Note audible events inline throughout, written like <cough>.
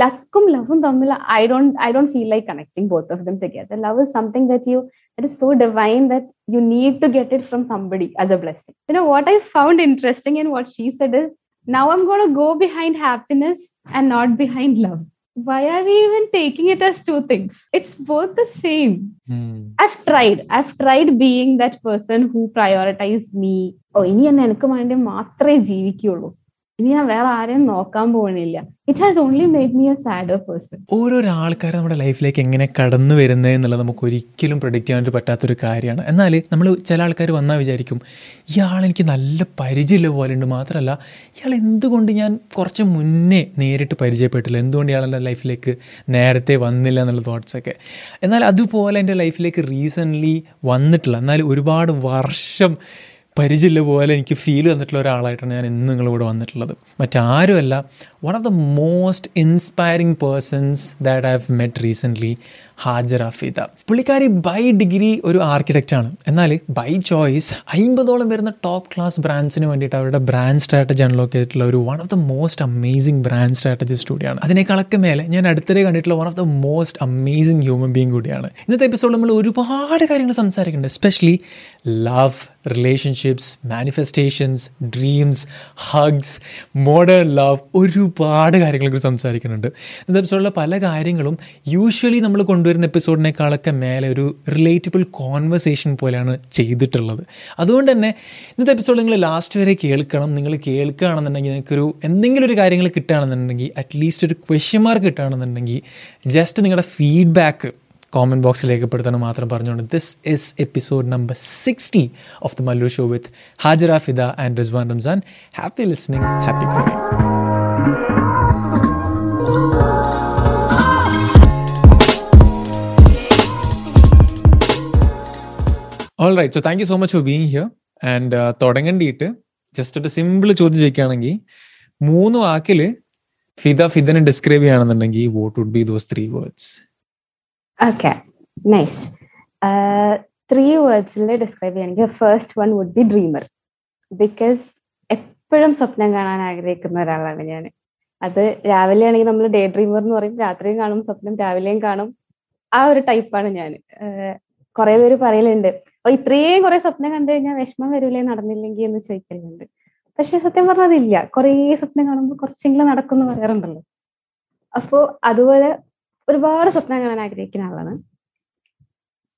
ലക്കും ലവും തമ്മിൽ I don't I don't feel like connecting both of them together love is something that you that is so divine that you need to get it from somebody as a blessing. You know, what I found interesting in what she said is now I'm going to go behind happiness and not behind love. Why are we even taking it as two things? It's both the same. Hmm. I've tried. I've tried being that person who prioritized me. ഓ ഇനി എന്നെ എനിക്ക് വേണ്ടി മാത്രമേ ജീവിക്കുള്ളൂ ഇനി ഞാൻ വേറെ ആരെയും നോക്കാൻ പോകണില്ല. It has only made me a sadder person ഓരോരോ ആൾക്കാർ നമ്മുടെ ലൈഫിലേക്ക് എങ്ങനെ കടന്നു വരുന്നത് എന്നുള്ളത് നമുക്ക് ഒരിക്കലും പ്രൊഡിക്റ്റ് ചെയ്യാൻ പറ്റാത്തൊരു കാര്യമാണ്. എന്നാൽ നമ്മൾ ചില ആൾക്കാർ വന്നാൽ വിചാരിക്കും ഇയാൾ എനിക്ക് നല്ല പരിചയമുള്ള പോലെ ഉണ്ട് മാത്രമല്ല ഇയാൾ എന്തുകൊണ്ട് ഞാൻ കുറച്ച് മുന്നേ നേരിട്ട് പരിചയപ്പെട്ടില്ല? എന്തുകൊണ്ട് ഇയാൾ എന്റെ ലൈഫിലേക്ക് നേരത്തെ വന്നില്ല? എന്നുള്ള തോട്ട്സൊക്കെ എന്നാൽ അതുപോലെ എന്റെ ലൈഫിലേക്ക് റീസെന്റ്ലി വന്നിട്ടില്ല. എന്നാൽ ഒരുപാട് വർഷം പരിചയമില്ല പോലെ എനിക്ക് ഫീൽ തന്നിട്ടുള്ള ഒരാളായിട്ടാണ് ഞാൻ ഇന്ന് നിങ്ങളിവിടെ വന്നിട്ടുള്ളത്. മറ്റാരുമല്ല one of the most inspiring persons that I have met recently Hajar Afeeda പുള്ളിക്കാരി ബൈ ഡിഗ്രി ഒരു ആർക്കിടെക്റ്റാണ് എന്നാൽ ബൈ ചോയ്സ് അമ്പതോളം വരുന്ന ടോപ്പ് ക്ലാസ് ബ്രാൻഡ്സിന് വേണ്ടിയിട്ട് അവരുടെ ബ്രാൻഡ് സ്ട്രാറ്റജി അൺലോക്ക് ചെയ്തിട്ടുള്ള ഒരു one of the most amazing brand strategist കൂടിയാണ് അതിനേക്കാളൊക്കെ മേലെ ഞാൻ അടുത്തിടെ കണ്ടിട്ടുള്ള one of the most amazing human being കൂടിയാണ്. ഇന്നത്തെ എപ്പിസോഡ് നമ്മൾ ഒരുപാട് കാര്യങ്ങൾ സംസാരിക്കുന്നുണ്ട്. Especially love relationships manifestations dreams hugs modern love ഒരുപാട് കാര്യങ്ങളെക്കുറിച്ച് സംസാരിക്കുന്നുണ്ട്. ഇന്നത്തെ എപ്പിസോഡിലെ പല കാര്യങ്ങളും യൂഷ്വലി നമ്മൾ കൊണ്ടുവരുന്ന എപ്പിസോഡിനേക്കാളൊക്കെ മേലെ ഒരു റിലേറ്റബിൾ കോൺവെർസേഷൻ പോലെയാണ് ചെയ്തിട്ടുള്ളത്. അതുകൊണ്ട് തന്നെ ഇന്നത്തെ എപ്പിസോഡ് നിങ്ങൾ ലാസ്റ്റ് വരെ കേൾക്കണം. നിങ്ങൾ കേൾക്കുകയാണെന്നുണ്ടെങ്കിൽ നിങ്ങൾക്കൊരു എന്തെങ്കിലും ഒരു കാര്യങ്ങൾ കിട്ടുകയാണെന്നുണ്ടെങ്കിൽ അറ്റ്ലീസ്റ്റ് ഒരു ക്വസ്റ്റ്യൻ മാർക്ക് കിട്ടുകയാണെന്നുണ്ടെങ്കിൽ ജസ്റ്റ് നിങ്ങളുടെ ഫീഡ്ബാക്ക് കോമന്റ് ബോക്സിൽ രേഖപ്പെടുത്തണം മാത്രം പറഞ്ഞുകൊണ്ട് this is episode number sixty of the Mallu show with Hajara Fida and Rizwan Ramzan happy listening happy crime all right so thank you so much for being here and തുടങ്ങേണ്ടിയിട്ട് just ഒരു simple ചോദ്യം ചോദിക്കുകയാണെങ്കിൽ മൂന്ന് വാക്കിൽ ഫിദ ഫിദനെ describe ചെയ്യുകയാണെന്നുണ്ടെങ്കിൽ what would be those three words okay nice three വേർഡ്സിൽ describe ചെയ്യണമെങ്കിൽ first one would be dreamer because എപ്പോഴും സ്വപ്നം കാണാൻ ആഗ്രഹിക്കുന്ന ഒരാളാണ് ഞാൻ അത് രാവിലെ ആണെങ്കിൽ നമ്മൾ ഡേ ഡ്രീമർ എന്ന് പറയും രാത്രിയും കാണും സ്വപ്നം രാവിലെയും കാണും. ആ ഒരു ടൈപ്പാണ് ഞാൻ കുറെ പേര് പറയലുണ്ട് അപ്പൊ ഇത്രയും കുറെ സ്വപ്നം കണ്ടു കഴിഞ്ഞാൽ വിഷമം വരൂലേ നടന്നില്ലെങ്കിൽ എന്ന് ചോദിക്കലുണ്ട്. പക്ഷെ സത്യം പറഞ്ഞാൽ അതില്ല കുറേ സ്വപ്നം കാണുമ്പോൾ കുറച്ചെങ്കിലും നടക്കുമെന്ന് പറയാറുണ്ടല്ലോ. അപ്പോ അതുപോലെ ഒരുപാട് സ്വപ്നം കാണാൻ ആഗ്രഹിക്കുന്ന ആളാണ്.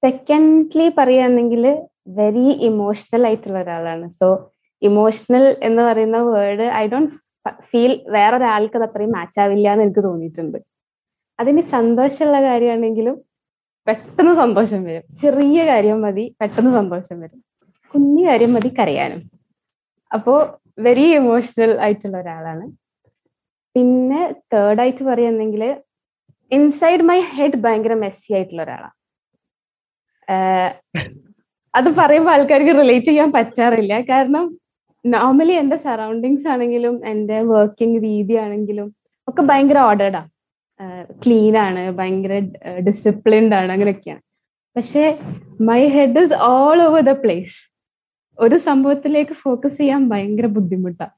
സെക്കൻഡ്ലി പറയുകയാണെങ്കിൽ വെരി ഇമോഷണൽ ആയിട്ടുള്ള ഒരാളാണ്. സോ ഇമോഷണൽ എന്ന് പറയുന്ന വേർഡ് ഐ ഡോണ്ട് ഫീൽ വേറൊരാൾക്ക് അത് അത്രയും മാച്ച് ആവില്ല എന്ന് എനിക്ക് തോന്നിയിട്ടുണ്ട്. അതിന് സന്തോഷമുള്ള കാര്യമാണെങ്കിലും പെട്ടെന്ന് സന്തോഷം വരും. ചെറിയ കാര്യം മതി പെട്ടെന്ന് സന്തോഷം വരും. കുഞ്ഞു കാര്യം മതി കരയാനും. അപ്പോ വെരി ഇമോഷണൽ ആയിട്ടുള്ള ഒരാളാണ്. പിന്നെ തേർഡ് ആയിട്ട് പറയുന്നെങ്കിൽ ഇൻസൈഡ് മൈ ഹെഡ് ഭയങ്കര മെസ്സി ആയിട്ടുള്ള ഒരാളാണ് അത് പറയുമ്പോൾ ആൾക്കാർക്ക് റിലേറ്റ് ചെയ്യാൻ പറ്റാറില്ല. കാരണം നോർമലി എന്റെ സറൗണ്ടിങ്സ് ആണെങ്കിലും എന്റെ വർക്കിംഗ് രീതി ആണെങ്കിലും ഒക്കെ ഭയങ്കര ഓർഡേർഡാണ് ക്ലീൻ ആണ് ഭയങ്കര ഡിസിപ്ലിൻഡ് ആണ് അങ്ങനെയൊക്കെയാണ്. പക്ഷെ my head is all over the place ഒരു സംഭവത്തിലേക്ക് ഫോക്കസ് ചെയ്യാൻ ഭയങ്കര ബുദ്ധിമുട്ടാണ്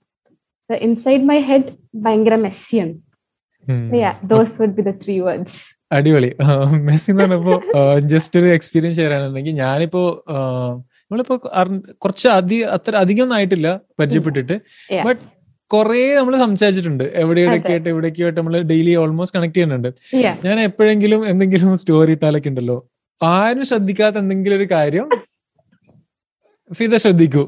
ഇൻസൈഡ് മൈ ഹെഡ് ഭയങ്കര മെസ്സിയാണ് those would be the three words അടിപൊളി. മെസ്സി എന്ന് പറഞ്ഞപ്പോ ജസ്റ്റ് ഒരു എക്സ്പീരിയൻസ് ചെയ്യാനാണെന്നുണ്ടെങ്കിൽ ഞാനിപ്പോ നമ്മളിപ്പോ കുറച്ച് അധികം അത്ര അധികം ഒന്നും ആയിട്ടില്ല പരിചയപ്പെട്ടിട്ട്. ബട്ട് കുറെ നമ്മൾ സംസാരിച്ചിട്ടുണ്ട്. എവിടെ എവിടെയൊക്കെ ആയിട്ട് എവിടെയൊക്കെ ആയിട്ട് നമ്മൾ ഡെയിലി ഓൾമോസ്റ്റ് കണക്ട് ചെയ്യുന്നുണ്ട്. ഞാൻ എപ്പോഴെങ്കിലും എന്തെങ്കിലും സ്റ്റോറി ഇട്ടാലൊക്കെ ഉണ്ടല്ലോ. ആരും ശ്രദ്ധിക്കാത്ത എന്തെങ്കിലും ഒരു കാര്യം ഫിദ ശ്രദ്ധിക്കൂ.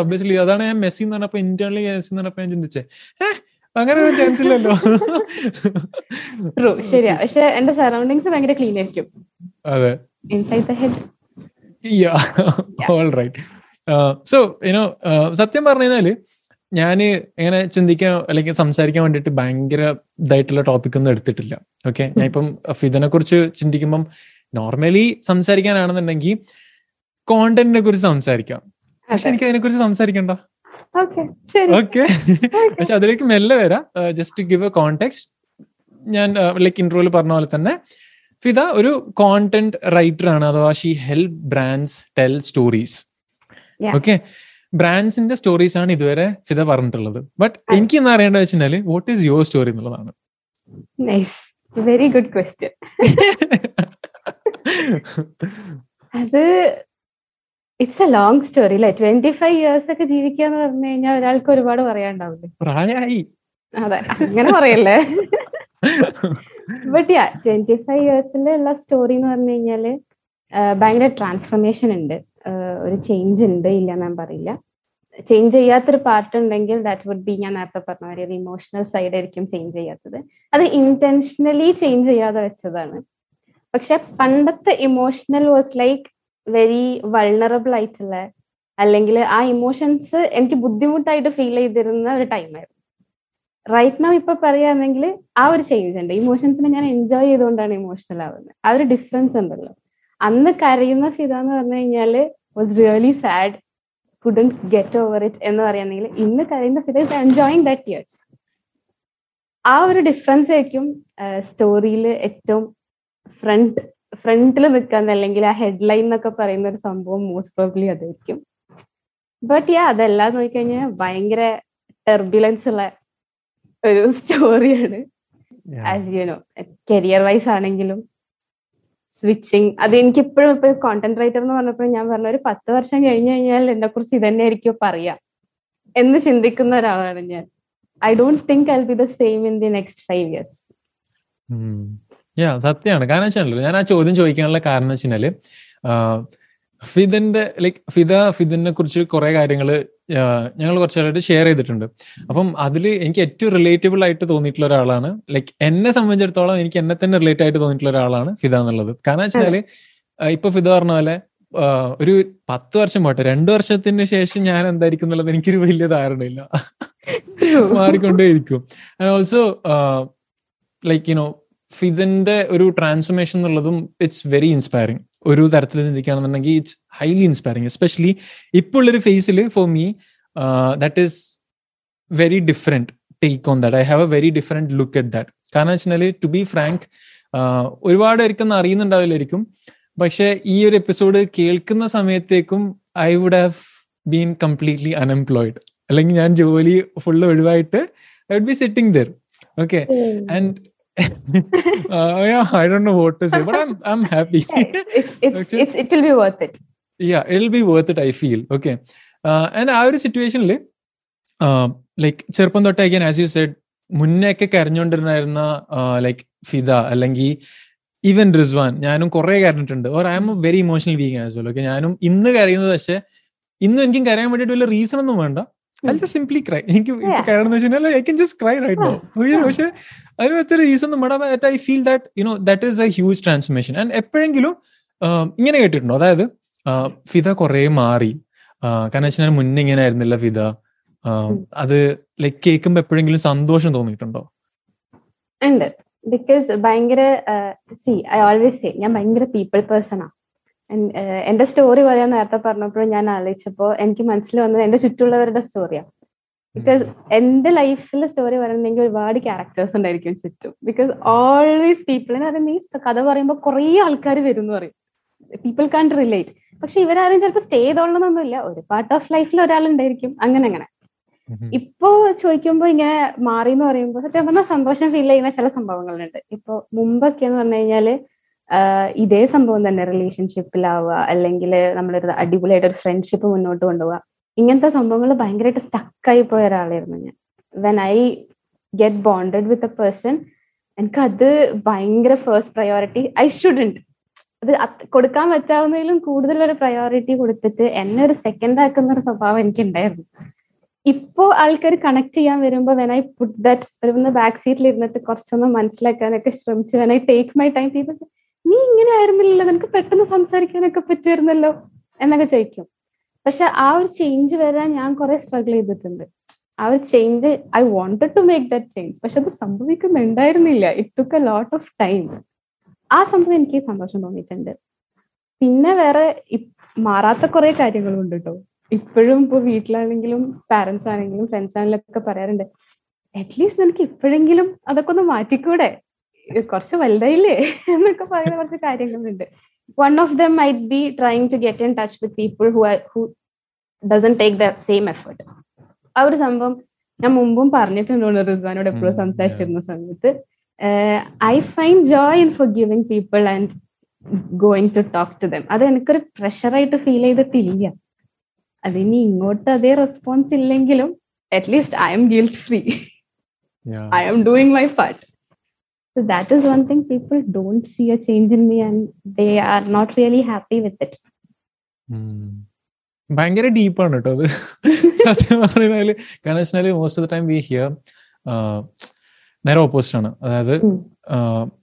ഒബ്വിയസ്ലി അതാണ് ഞാൻ മെസ്സി എന്ന് പറഞ്ഞപ്പോ ഇന്റേണലി മെസ്സി എന്ന് പറഞ്ഞപ്പോ ഞാൻ ചിന്തിച്ചേ ഏഹ് അങ്ങനെ ഒരു ചാൻസ് ഇല്ലല്ലോ. ട്രൂ ശരിയാ. പക്ഷെ എന്റെ സറൗണ്ടിങ്സ് ഭയങ്കര ക്ലീൻ ആയിരിക്കും. അതെ. Inside the head all right so you know സത്യം പറഞ്ഞു കഴിഞ്ഞാൽ ഞാൻ ഇങ്ങനെ ചിന്തിക്കാൻ അല്ലെങ്കിൽ സംസാരിക്കാൻ വേണ്ടിട്ട് ഭയങ്കര ഇതായിട്ടുള്ള ടോപ്പിക് ഒന്നും എടുത്തിട്ടില്ല. ഓക്കെ ഞാൻ ഇപ്പം ഫിദനെ കുറിച്ച് ചിന്തിക്കുമ്പം നോർമലി സംസാരിക്കാനാണെന്നുണ്ടെങ്കിൽ കോണ്ടന്റിനെ കുറിച്ച് സംസാരിക്കാം. പക്ഷെ എനിക്ക് അതിനെ കുറിച്ച് സംസാരിക്കണ്ട. ഓക്കെ പക്ഷെ അതിലേക്ക് മെല്ലെ വരാം. ജസ്റ്റ് ഗിവ് എ കോണ്ടെക്സ്റ്റ് ഞാൻ ലൈക്ക് ഇൻട്രോയിൽ പറഞ്ഞ പോലെ തന്നെ ഫിദ ഒരു കോണ്ടന്റ് റൈറ്റർ ആണ് അഥവാ she help brands tell stories okay ബ്രാൻഡ്സിന്റെ stories ആണ് ഇതുവരെ ഫിദ പറഞ്ഞിട്ടുള്ളത്. ബട്ട് എനിക്ക് എന്താ അറിയേണ്ടത് വെച്ചാൽ വാട്ട് ഈസ് യുവർ സ്റ്റോറി എന്നുള്ളതാണ്. വെരി ഗുഡ് ക്വസ്റ്റ്യൻ അത് ഇറ്റ്സ് എ ലോങ് സ്റ്റോറി അല്ലെ ട്വന്റി ഫൈവ് ഇയേഴ്സ് ഒക്കെ ജീവിക്കുക എന്ന് പറഞ്ഞു കഴിഞ്ഞാൽ ഒരാൾക്ക് ഒരുപാട് പറയാണ്ടാവില്ലേ പ്രായമായി അതെ അങ്ങനെ പറയല്ലേ? ബട്ട് യാ ട്വന്റി ഫൈവ് ഇയേഴ്സിലുള്ള സ്റ്റോറി എന്ന് പറഞ്ഞു കഴിഞ്ഞാൽ ഭയങ്കര ട്രാൻസ്ഫർമേഷൻ ഉണ്ട്. ഒരു ചേഞ്ച് ഉണ്ട് ഇല്ല ഞാൻ പറയില്ല. ചേഞ്ച് ചെയ്യാത്തൊരു പാർട്ട് ഉണ്ടെങ്കിൽ ദാറ്റ് വുഡ് ബി ഞാൻ നേരത്തെ പറഞ്ഞ മാതിരി ഒരു ഇമോഷണൽ സൈഡ് ആയിരിക്കും ചേഞ്ച് ചെയ്യാത്തത്. അത് ഇന്റൻഷനലി ചേഞ്ച് ചെയ്യാതെ വെച്ചതാണ്. പക്ഷെ പണ്ടത്തെ emotional was like very vulnerable ആയിട്ടുള്ള അല്ലെങ്കിൽ ആ ഇമോഷൻസ് എനിക്ക് ബുദ്ധിമുട്ടായിട്ട് ഫീൽ ചെയ്തിരുന്ന ഒരു ടൈമായിരുന്നു റൈറ്റ് നൗ ഇപ്പൊ പറയുകയാണെങ്കിൽ ആ ഒരു ചേഞ്ച് ഉണ്ട്. ഇമോഷൻസിനെ ഞാൻ എൻജോയ് ചെയ്തുകൊണ്ടാണ് ഇമോഷണൽ ആവുന്നത്. ആ ഒരു ഡിഫറൻസ് ഉണ്ടല്ലോ. അന്ന് കരയുന്ന ഫിത എന്ന് പറഞ്ഞു കഴിഞ്ഞാൽ was really sad couldn't get over it എന്ന് പറയുകയാണെങ്കിൽ ഇന്ന് കരയുന്ന Fida is enjoying that years ആ ഒരു ഡിഫറൻസ് ആയിരിക്കും സ്റ്റോറിയിൽ ഏറ്റവും ഫ്രണ്ട് ഫ്രണ്ടിൽ നിൽക്കാൻ അല്ലെങ്കിൽ ആ ഹെഡ്ലൈൻ എന്നൊക്കെ പറയുന്ന ഒരു സംഭവം മോസ്റ്റ് പ്രോബ്ലി അതായിരിക്കും. ബട്ട് യാ അതെല്ലാം നോക്കിക്കഴിഞ്ഞാൽ ഭയങ്കര ടെർബുലൻസ് ഉള്ള ഒരു സ്റ്റോറിയാണ് as you know career wise ആണെങ്കിലും സ്വിച്ചിങ് അത് എനിക്ക് ഇപ്പോഴും ഇപ്പൊ കോണ്ടന്റ് റൈറ്റർ എന്ന് പറഞ്ഞപ്പോൾ ഞാൻ പറഞ്ഞ ഒരു പത്ത് വർഷം കഴിഞ്ഞു കഴിഞ്ഞാൽ എന്നെ കുറിച്ച് ഇതന്നെ ആയിരിക്കും പറയാ എന്ന് ചിന്തിക്കുന്ന ഒരാളാണ് ഞാൻ. I don't think I be the same in the next five years yeah സത്യമാണ്. കാരണം വെച്ചാൽ ഞാൻ ആ ചോദ്യം ചോദിക്കാനുള്ള കാരണം വെച്ചാൽ ഫിദന്റെ ലൈക്ക് ഫിദ ഫിദിനെ കുറിച്ച് കുറെ കാര്യങ്ങൾ ഞങ്ങൾ കുറച്ചായിട്ട് ഷെയർ ചെയ്തിട്ടുണ്ട്. അപ്പം അതിൽ എനിക്ക് ഏറ്റവും റിലേറ്റബിൾ ആയിട്ട് തോന്നിയിട്ടുള്ള ഒരാളാണ് ലൈക്ക് എന്നെ സംബന്ധിച്ചിടത്തോളം എനിക്ക് എന്നെ തന്നെ റിലേറ്റ് ആയിട്ട് തോന്നിയിട്ടുള്ള ഒരാളാണ് ഫിദ എന്നുള്ളത്. കാരണം വെച്ചാൽ ഇപ്പൊ ഫിദ പറഞ്ഞ പോലെ ഒരു പത്ത് വർഷം പോട്ടെ രണ്ടു വർഷത്തിന് ശേഷം ഞാൻ എന്തായിരിക്കും എന്നുള്ളത് എനിക്കൊരു വലിയ ധാരണയില്ല. <laughs> മാറിക്കൊണ്ടേയിരിക്കും. And also like you know ഫിദന്റെ ഒരു ട്രാൻസ്ഫോർമേഷൻ എന്നുള്ളതും ഇറ്റ്സ് വെരി ഇൻസ്പയറിംഗ് ഒരു തരത്തിൽ ചിന്തിക്കുകയാണെന്നുണ്ടെങ്കിൽ ഇറ്റ്സ് ഹൈലി ഇൻസ്പയറിംഗ് എസ്പെഷ്യലി ഇപ്പോൾ ഉള്ളൊരു ഫേസിൽ for me that is very different take on that I have a very different look at that കാരണം വെച്ചാൽ ടു ബി ഫ്രാങ്ക് ഒരുപാട് പേർക്കൊന്നും അറിയുന്നുണ്ടാവില്ലായിരിക്കും. പക്ഷെ ഈ ഒരു എപ്പിസോഡ് കേൾക്കുന്ന സമയത്തേക്കും I would have been completely unemployed അല്ലെങ്കിൽ ഞാൻ ജോലി full ഒഴിവായിട്ട് I would be sitting there okay and uh, yeah, I don't know what to say, but I'm I'm happy. <laughs> it's, it's, okay. it's, it will be worth it. Yeah, it'll be worth it. I feel okay. Uh, and ആ ഒരു സിറ്റുവേഷനിൽ like ചെറുപ്പം തൊട്ട് again as you said മുന്നേ ഒക്കെ കരഞ്ഞുകൊണ്ടിരുന്നായിരുന്ന like Fida അല്ലെങ്കിൽ even Rizwan ഞാനും കുറെ കരഞ്ഞിട്ടുണ്ട് or I am a very emotional being as well okay ഞാനും ഇന്ന് കരയുന്നത് പക്ഷെ ഇന്നും എനിക്കും കരയാൻ വേണ്ടിയിട്ട് വല്ല റീസൺ ഒന്നും വേണ്ട ഐ ജസ്റ്റ് സിംപ്ലി ക്രൈ എനിക്ക് ഇപ്പൊ കയറെന്ന് വെച്ചാൽ I can just cry right no പക്ഷെ അതിന് എത്ര റീസൺ നമ്മുടെ I feel that you know that is a huge transformation and എപ്പോഴെങ്കിലും ഇങ്ങനെ കേട്ടിട്ടുണ്ടോ? അതായത് ഫിത കുറെ മാറി. കാരണം വെച്ചാൽ മുന്നേ ഇങ്ങനെ ആയിരുന്നില്ല ഫിത അത് ലൈക്ക് കേൾക്കുമ്പോ എപ്പോഴെങ്കിലും സന്തോഷം തോന്നിയിട്ടുണ്ടോ? ഉണ്ട്. ബിക്കോസ് ഭയങ്കര സി ഐ ഓൾവേസ് സേ ഞാൻ ഭയങ്കര പീപ്പിൾ പേഴ്സൺ ആ. എന്റെ സ്റ്റോറി പറയാൻ നേരത്തെ പറഞ്ഞപ്പോഴും ഞാൻ ആലോചിച്ചപ്പോ എനിക്ക് മനസ്സിൽ വന്നത് എന്റെ ചുറ്റുള്ളവരുടെ സ്റ്റോറിയാ ബിക്കോസ് എന്റെ ലൈഫിൽ സ്റ്റോറി പറയണമെങ്കിൽ ഒരുപാട് ക്യാരക്ടേഴ്സ് ഉണ്ടായിരിക്കും ചുറ്റും. ബിക്കോസ് ഓൾവേസ് പീപ്പിൾ അത് മീൻസ് കഥ പറയുമ്പോൾ കുറെ ആൾക്കാർ വരും എന്ന് പറയും. പീപ്പിൾ കാൺ റിലേറ്റ് പക്ഷെ ഇവരാരും ചിലപ്പോൾ സ്റ്റേ ചെയ്തോളണമെന്നൊന്നുമില്ല ഒരു പാർട്ട് ഓഫ് ലൈഫിൽ ഒരാൾ ഉണ്ടായിരിക്കും അങ്ങനെ. അങ്ങനെ ഇപ്പോ ചോദിക്കുമ്പോ ഇങ്ങനെ മാറി എന്ന് പറയുമ്പോൾ സത്യം പറഞ്ഞാൽ സന്തോഷം ഫീൽ ചെയ്യുന്ന ചില സംഭവങ്ങളുണ്ട്. ഇപ്പൊ മുമ്പൊക്കെ എന്ന് പറഞ്ഞു കഴിഞ്ഞാൽ ഇതേ സംഭവം തന്നെ റിലേഷൻഷിപ്പിലാവുക അല്ലെങ്കിൽ നമ്മളൊരു അടിപൊളിയായിട്ട് ഒരു ഫ്രണ്ട്ഷിപ്പ് മുന്നോട്ട് കൊണ്ടുപോവുക. ഇങ്ങനത്തെ സംഭവങ്ങൾ ഭയങ്കരമായിട്ട് സ്റ്റക്കായി പോയ ഒരാളായിരുന്നു ഞാൻ. When I get bonded with a person എനിക്ക് അത് ഭയങ്കര ഫസ്റ്റ് പ്രയോറിറ്റി ഐ ഷുഡന്റ് അത് കൊടുക്കാൻ പറ്റാവുന്നതിലും കൂടുതൽ ഒരു പ്രയോറിറ്റി കൊടുത്തിട്ട് എന്നെ ഒരു സെക്കൻഡ് ആക്കുന്ന ഒരു സ്വഭാവം എനിക്ക് ഉണ്ടായിരുന്നു ഇപ്പോ ആൾക്കാർ കണക്ട് ചെയ്യാൻ വരുമ്പോൾ വെൻ ഐ പുട്ട് ദാറ്റ് ഒരു ബാക്ക് സീറ്റിൽ ഇരുന്നിട്ട് കുറച്ചൊന്ന് മനസ്സിലാക്കാനൊക്കെ ശ്രമിച്ചു when take my time people നീ ഇങ്ങനെ ആയിരുന്നില്ലല്ലോ നിനക്ക് പെട്ടെന്ന് സംസാരിക്കാനൊക്കെ പറ്റുമായിരുന്നല്ലോ എന്നൊക്കെ ചോദിക്കും. പക്ഷെ ആ ഒരു ചേഞ്ച് വരാൻ ഞാൻ കുറെ സ്ട്രഗിൾ ചെയ്തിട്ടുണ്ട്. ആ ഒരു change I wanted to make that change പക്ഷെ അത് സംഭവിക്കുന്നുണ്ടായിരുന്നില്ല. It took a lot of time ആ സംഭവം എനിക്ക് സന്തോഷം തോന്നിയിട്ടുണ്ട്. പിന്നെ വേറെ മാറാത്ത കുറെ കാര്യങ്ങളുണ്ട് കേട്ടോ ഇപ്പോഴും ഇപ്പൊ വീട്ടിലാണെങ്കിലും പാരന്റ്സ് ആണെങ്കിലും ഫ്രണ്ട്സ് ആണെങ്കിലും ഒക്കെ പറയാറുണ്ട് അറ്റ്ലീസ്റ്റ് നിനക്ക് ഇപ്പോഴെങ്കിലും അതൊക്കെ ഒന്ന് മാറ്റിക്കൂടെ? കുറച്ച് വലുതായില്ലേ എന്നൊക്കെ പറയുന്ന കുറച്ച് കാര്യങ്ങളുണ്ട്. One of them might be trying to get in touch with people who who doesn't take the same effort ആ ഒരു സംഭവം ഞാൻ മുമ്പും പറഞ്ഞിട്ടുണ്ടോ റിസ്വാനോട് എപ്പോഴും സംസാരിച്ചിരുന്ന സമയത്ത്. I find joy in forgiving people and going to talk to them അത് എനിക്കൊരു പ്രഷറായിട്ട് ഫീൽ ചെയ്തിട്ടില്ല. അതിനി ഇങ്ങോട്ട് അതേ റെസ്പോൺസ് ഇല്ലെങ്കിലും at least I'm guilt free I'm doing my part part. So that is one thing people don't see a change in me and they are not really happy with it. ഭയങ്കര ഡീപ്പാണ് കേട്ടോ അത്. <laughs> സത്യം പറഞ്ഞാൽ കാരണം വെച്ചാൽ most of the time we hear നേരെ opposite ആണ്. അതായത്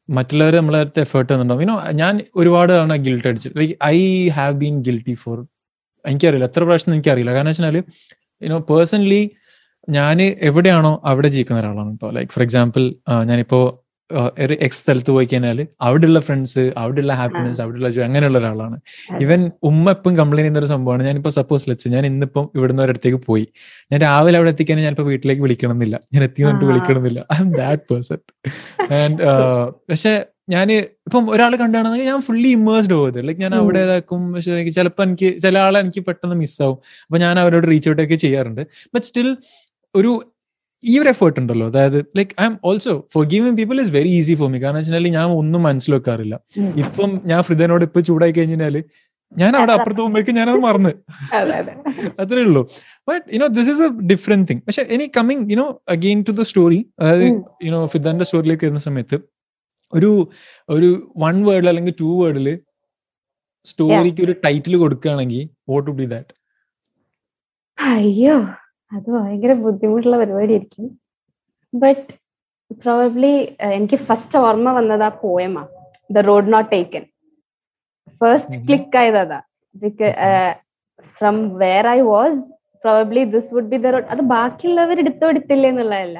മറ്റുള്ളവർ നമ്മളെ അടുത്ത് എഫേർട്ട് തന്നിട്ടുണ്ടാവും. യുനോ ഞാൻ ഒരുപാട് തവണ ഗിൽട്ട് അടിച്ചു. Like I have been guilty for എനിക്കറിയില്ല. എത്ര പ്രാവശ്യം എനിക്കറിയില്ല. കാരണം വെച്ചാൽ യുനോ പേഴ്സണലി ഞാൻ എവിടെയാണോ അവിടെ ജീവിക്കുന്ന ഒരാളാണ് കേട്ടോ ലൈക്ക് ഫോർ എക്സാമ്പിൾ ഞാനിപ്പോ എക്സ് സ്ഥലത്ത് പോയി കഴിഞ്ഞാൽ അവിടെയുള്ള ഫ്രണ്ട്സ് അവിടെയുള്ള ഹാപ്പിനെസ് അവിടെയുള്ള ജോ അങ്ങനെയുള്ള ഒരാളാണ്. ഇവൻ ഉമ്മ എപ്പം കംപ്ലൈന്റ് ചെയ്യുന്ന ഒരു സംഭവമാണ്. ഞാനിപ്പോ സപ്പോസ് ലെറ്റ്സ് ഞാൻ ഇന്നിപ്പം ഇവിടുന്ന് ഒരിടത്തേക്ക് പോയി. ഞാൻ രാവിലെ അവിടെ എത്തിക്കാൻ ഞാനിപ്പോ വീട്ടിലേക്ക് വിളിക്കണമെന്നില്ല. ഞാൻ എത്തി വിളിക്കണമെന്നില്ല. I'm that person and പക്ഷെ ഞാൻ ഇപ്പം ഒരാൾ കണ്ടാണെങ്കിൽ ഞാൻ ഫുള്ളി ഇമേഴ്സ്ഡ് പോകുന്നത് ലൈക്ക് ഞാൻ അവിടെ ഇതാക്കും. പക്ഷെ എനിക്ക് ചിലപ്പോൾ എനിക്ക് ചില ആളെ എനിക്ക് പെട്ടെന്ന് മിസ്സാവും അപ്പൊ ഞാൻ അവരോട് റീച്ച് ഔട്ട് ഒക്കെ ചെയ്യാറുണ്ട്. ബട്ട് സ്റ്റിൽ ഒരു ഈ ഒരു എഫേർട്ട് ഉണ്ടല്ലോ. അതായത് like I'm also forgiving people is very easy for me കാരണം വെച്ചാൽ ഞാൻ ഒന്നും മനസ്സിലാക്കാറില്ല. ഇപ്പം ഞാൻ ഫ്രിദനോട് ഇപ്പൊ ചൂടായി കഴിഞ്ഞാൽ ഞാൻ അവിടെ അപ്പുറത്ത് പോകുമ്പോഴേക്കും ഞാനത് മറന്ന്. അതെ അതെ. അത്രേ ഉള്ളൂ. But you know this is a different thing പക്ഷെ ഇനി coming you know again to the story അതായത്. യുനോ ഫിദാന്റെ സ്റ്റോറിയിലേക്ക് വരുന്ന സമയത്ത് ഒരു ഒരു വൺ വേർഡിൽ അല്ലെങ്കിൽ ടു വേർഡിൽ സ്റ്റോറിക്ക് ഒരു ടൈറ്റിൽ കൊടുക്കുകയാണെങ്കിൽ വോട്ട് ബി ദാറ്റ് അയ്യോ. അത് ഭയങ്കര ബുദ്ധിമുട്ടുള്ള പരിപാടിയായിരിക്കും. ബട്ട് പ്രോബബ്ലി എനിക്ക് ഫസ്റ്റ് ഓർമ്മ വന്നത് ആ പോയമാ the road not taken first. Click ആയത് അതാ. From where I was probably this would be the road അത് ബാക്കിയുള്ളവർ എടുത്തോ എടുത്തില്ലേ എന്നുള്ളതല്ല.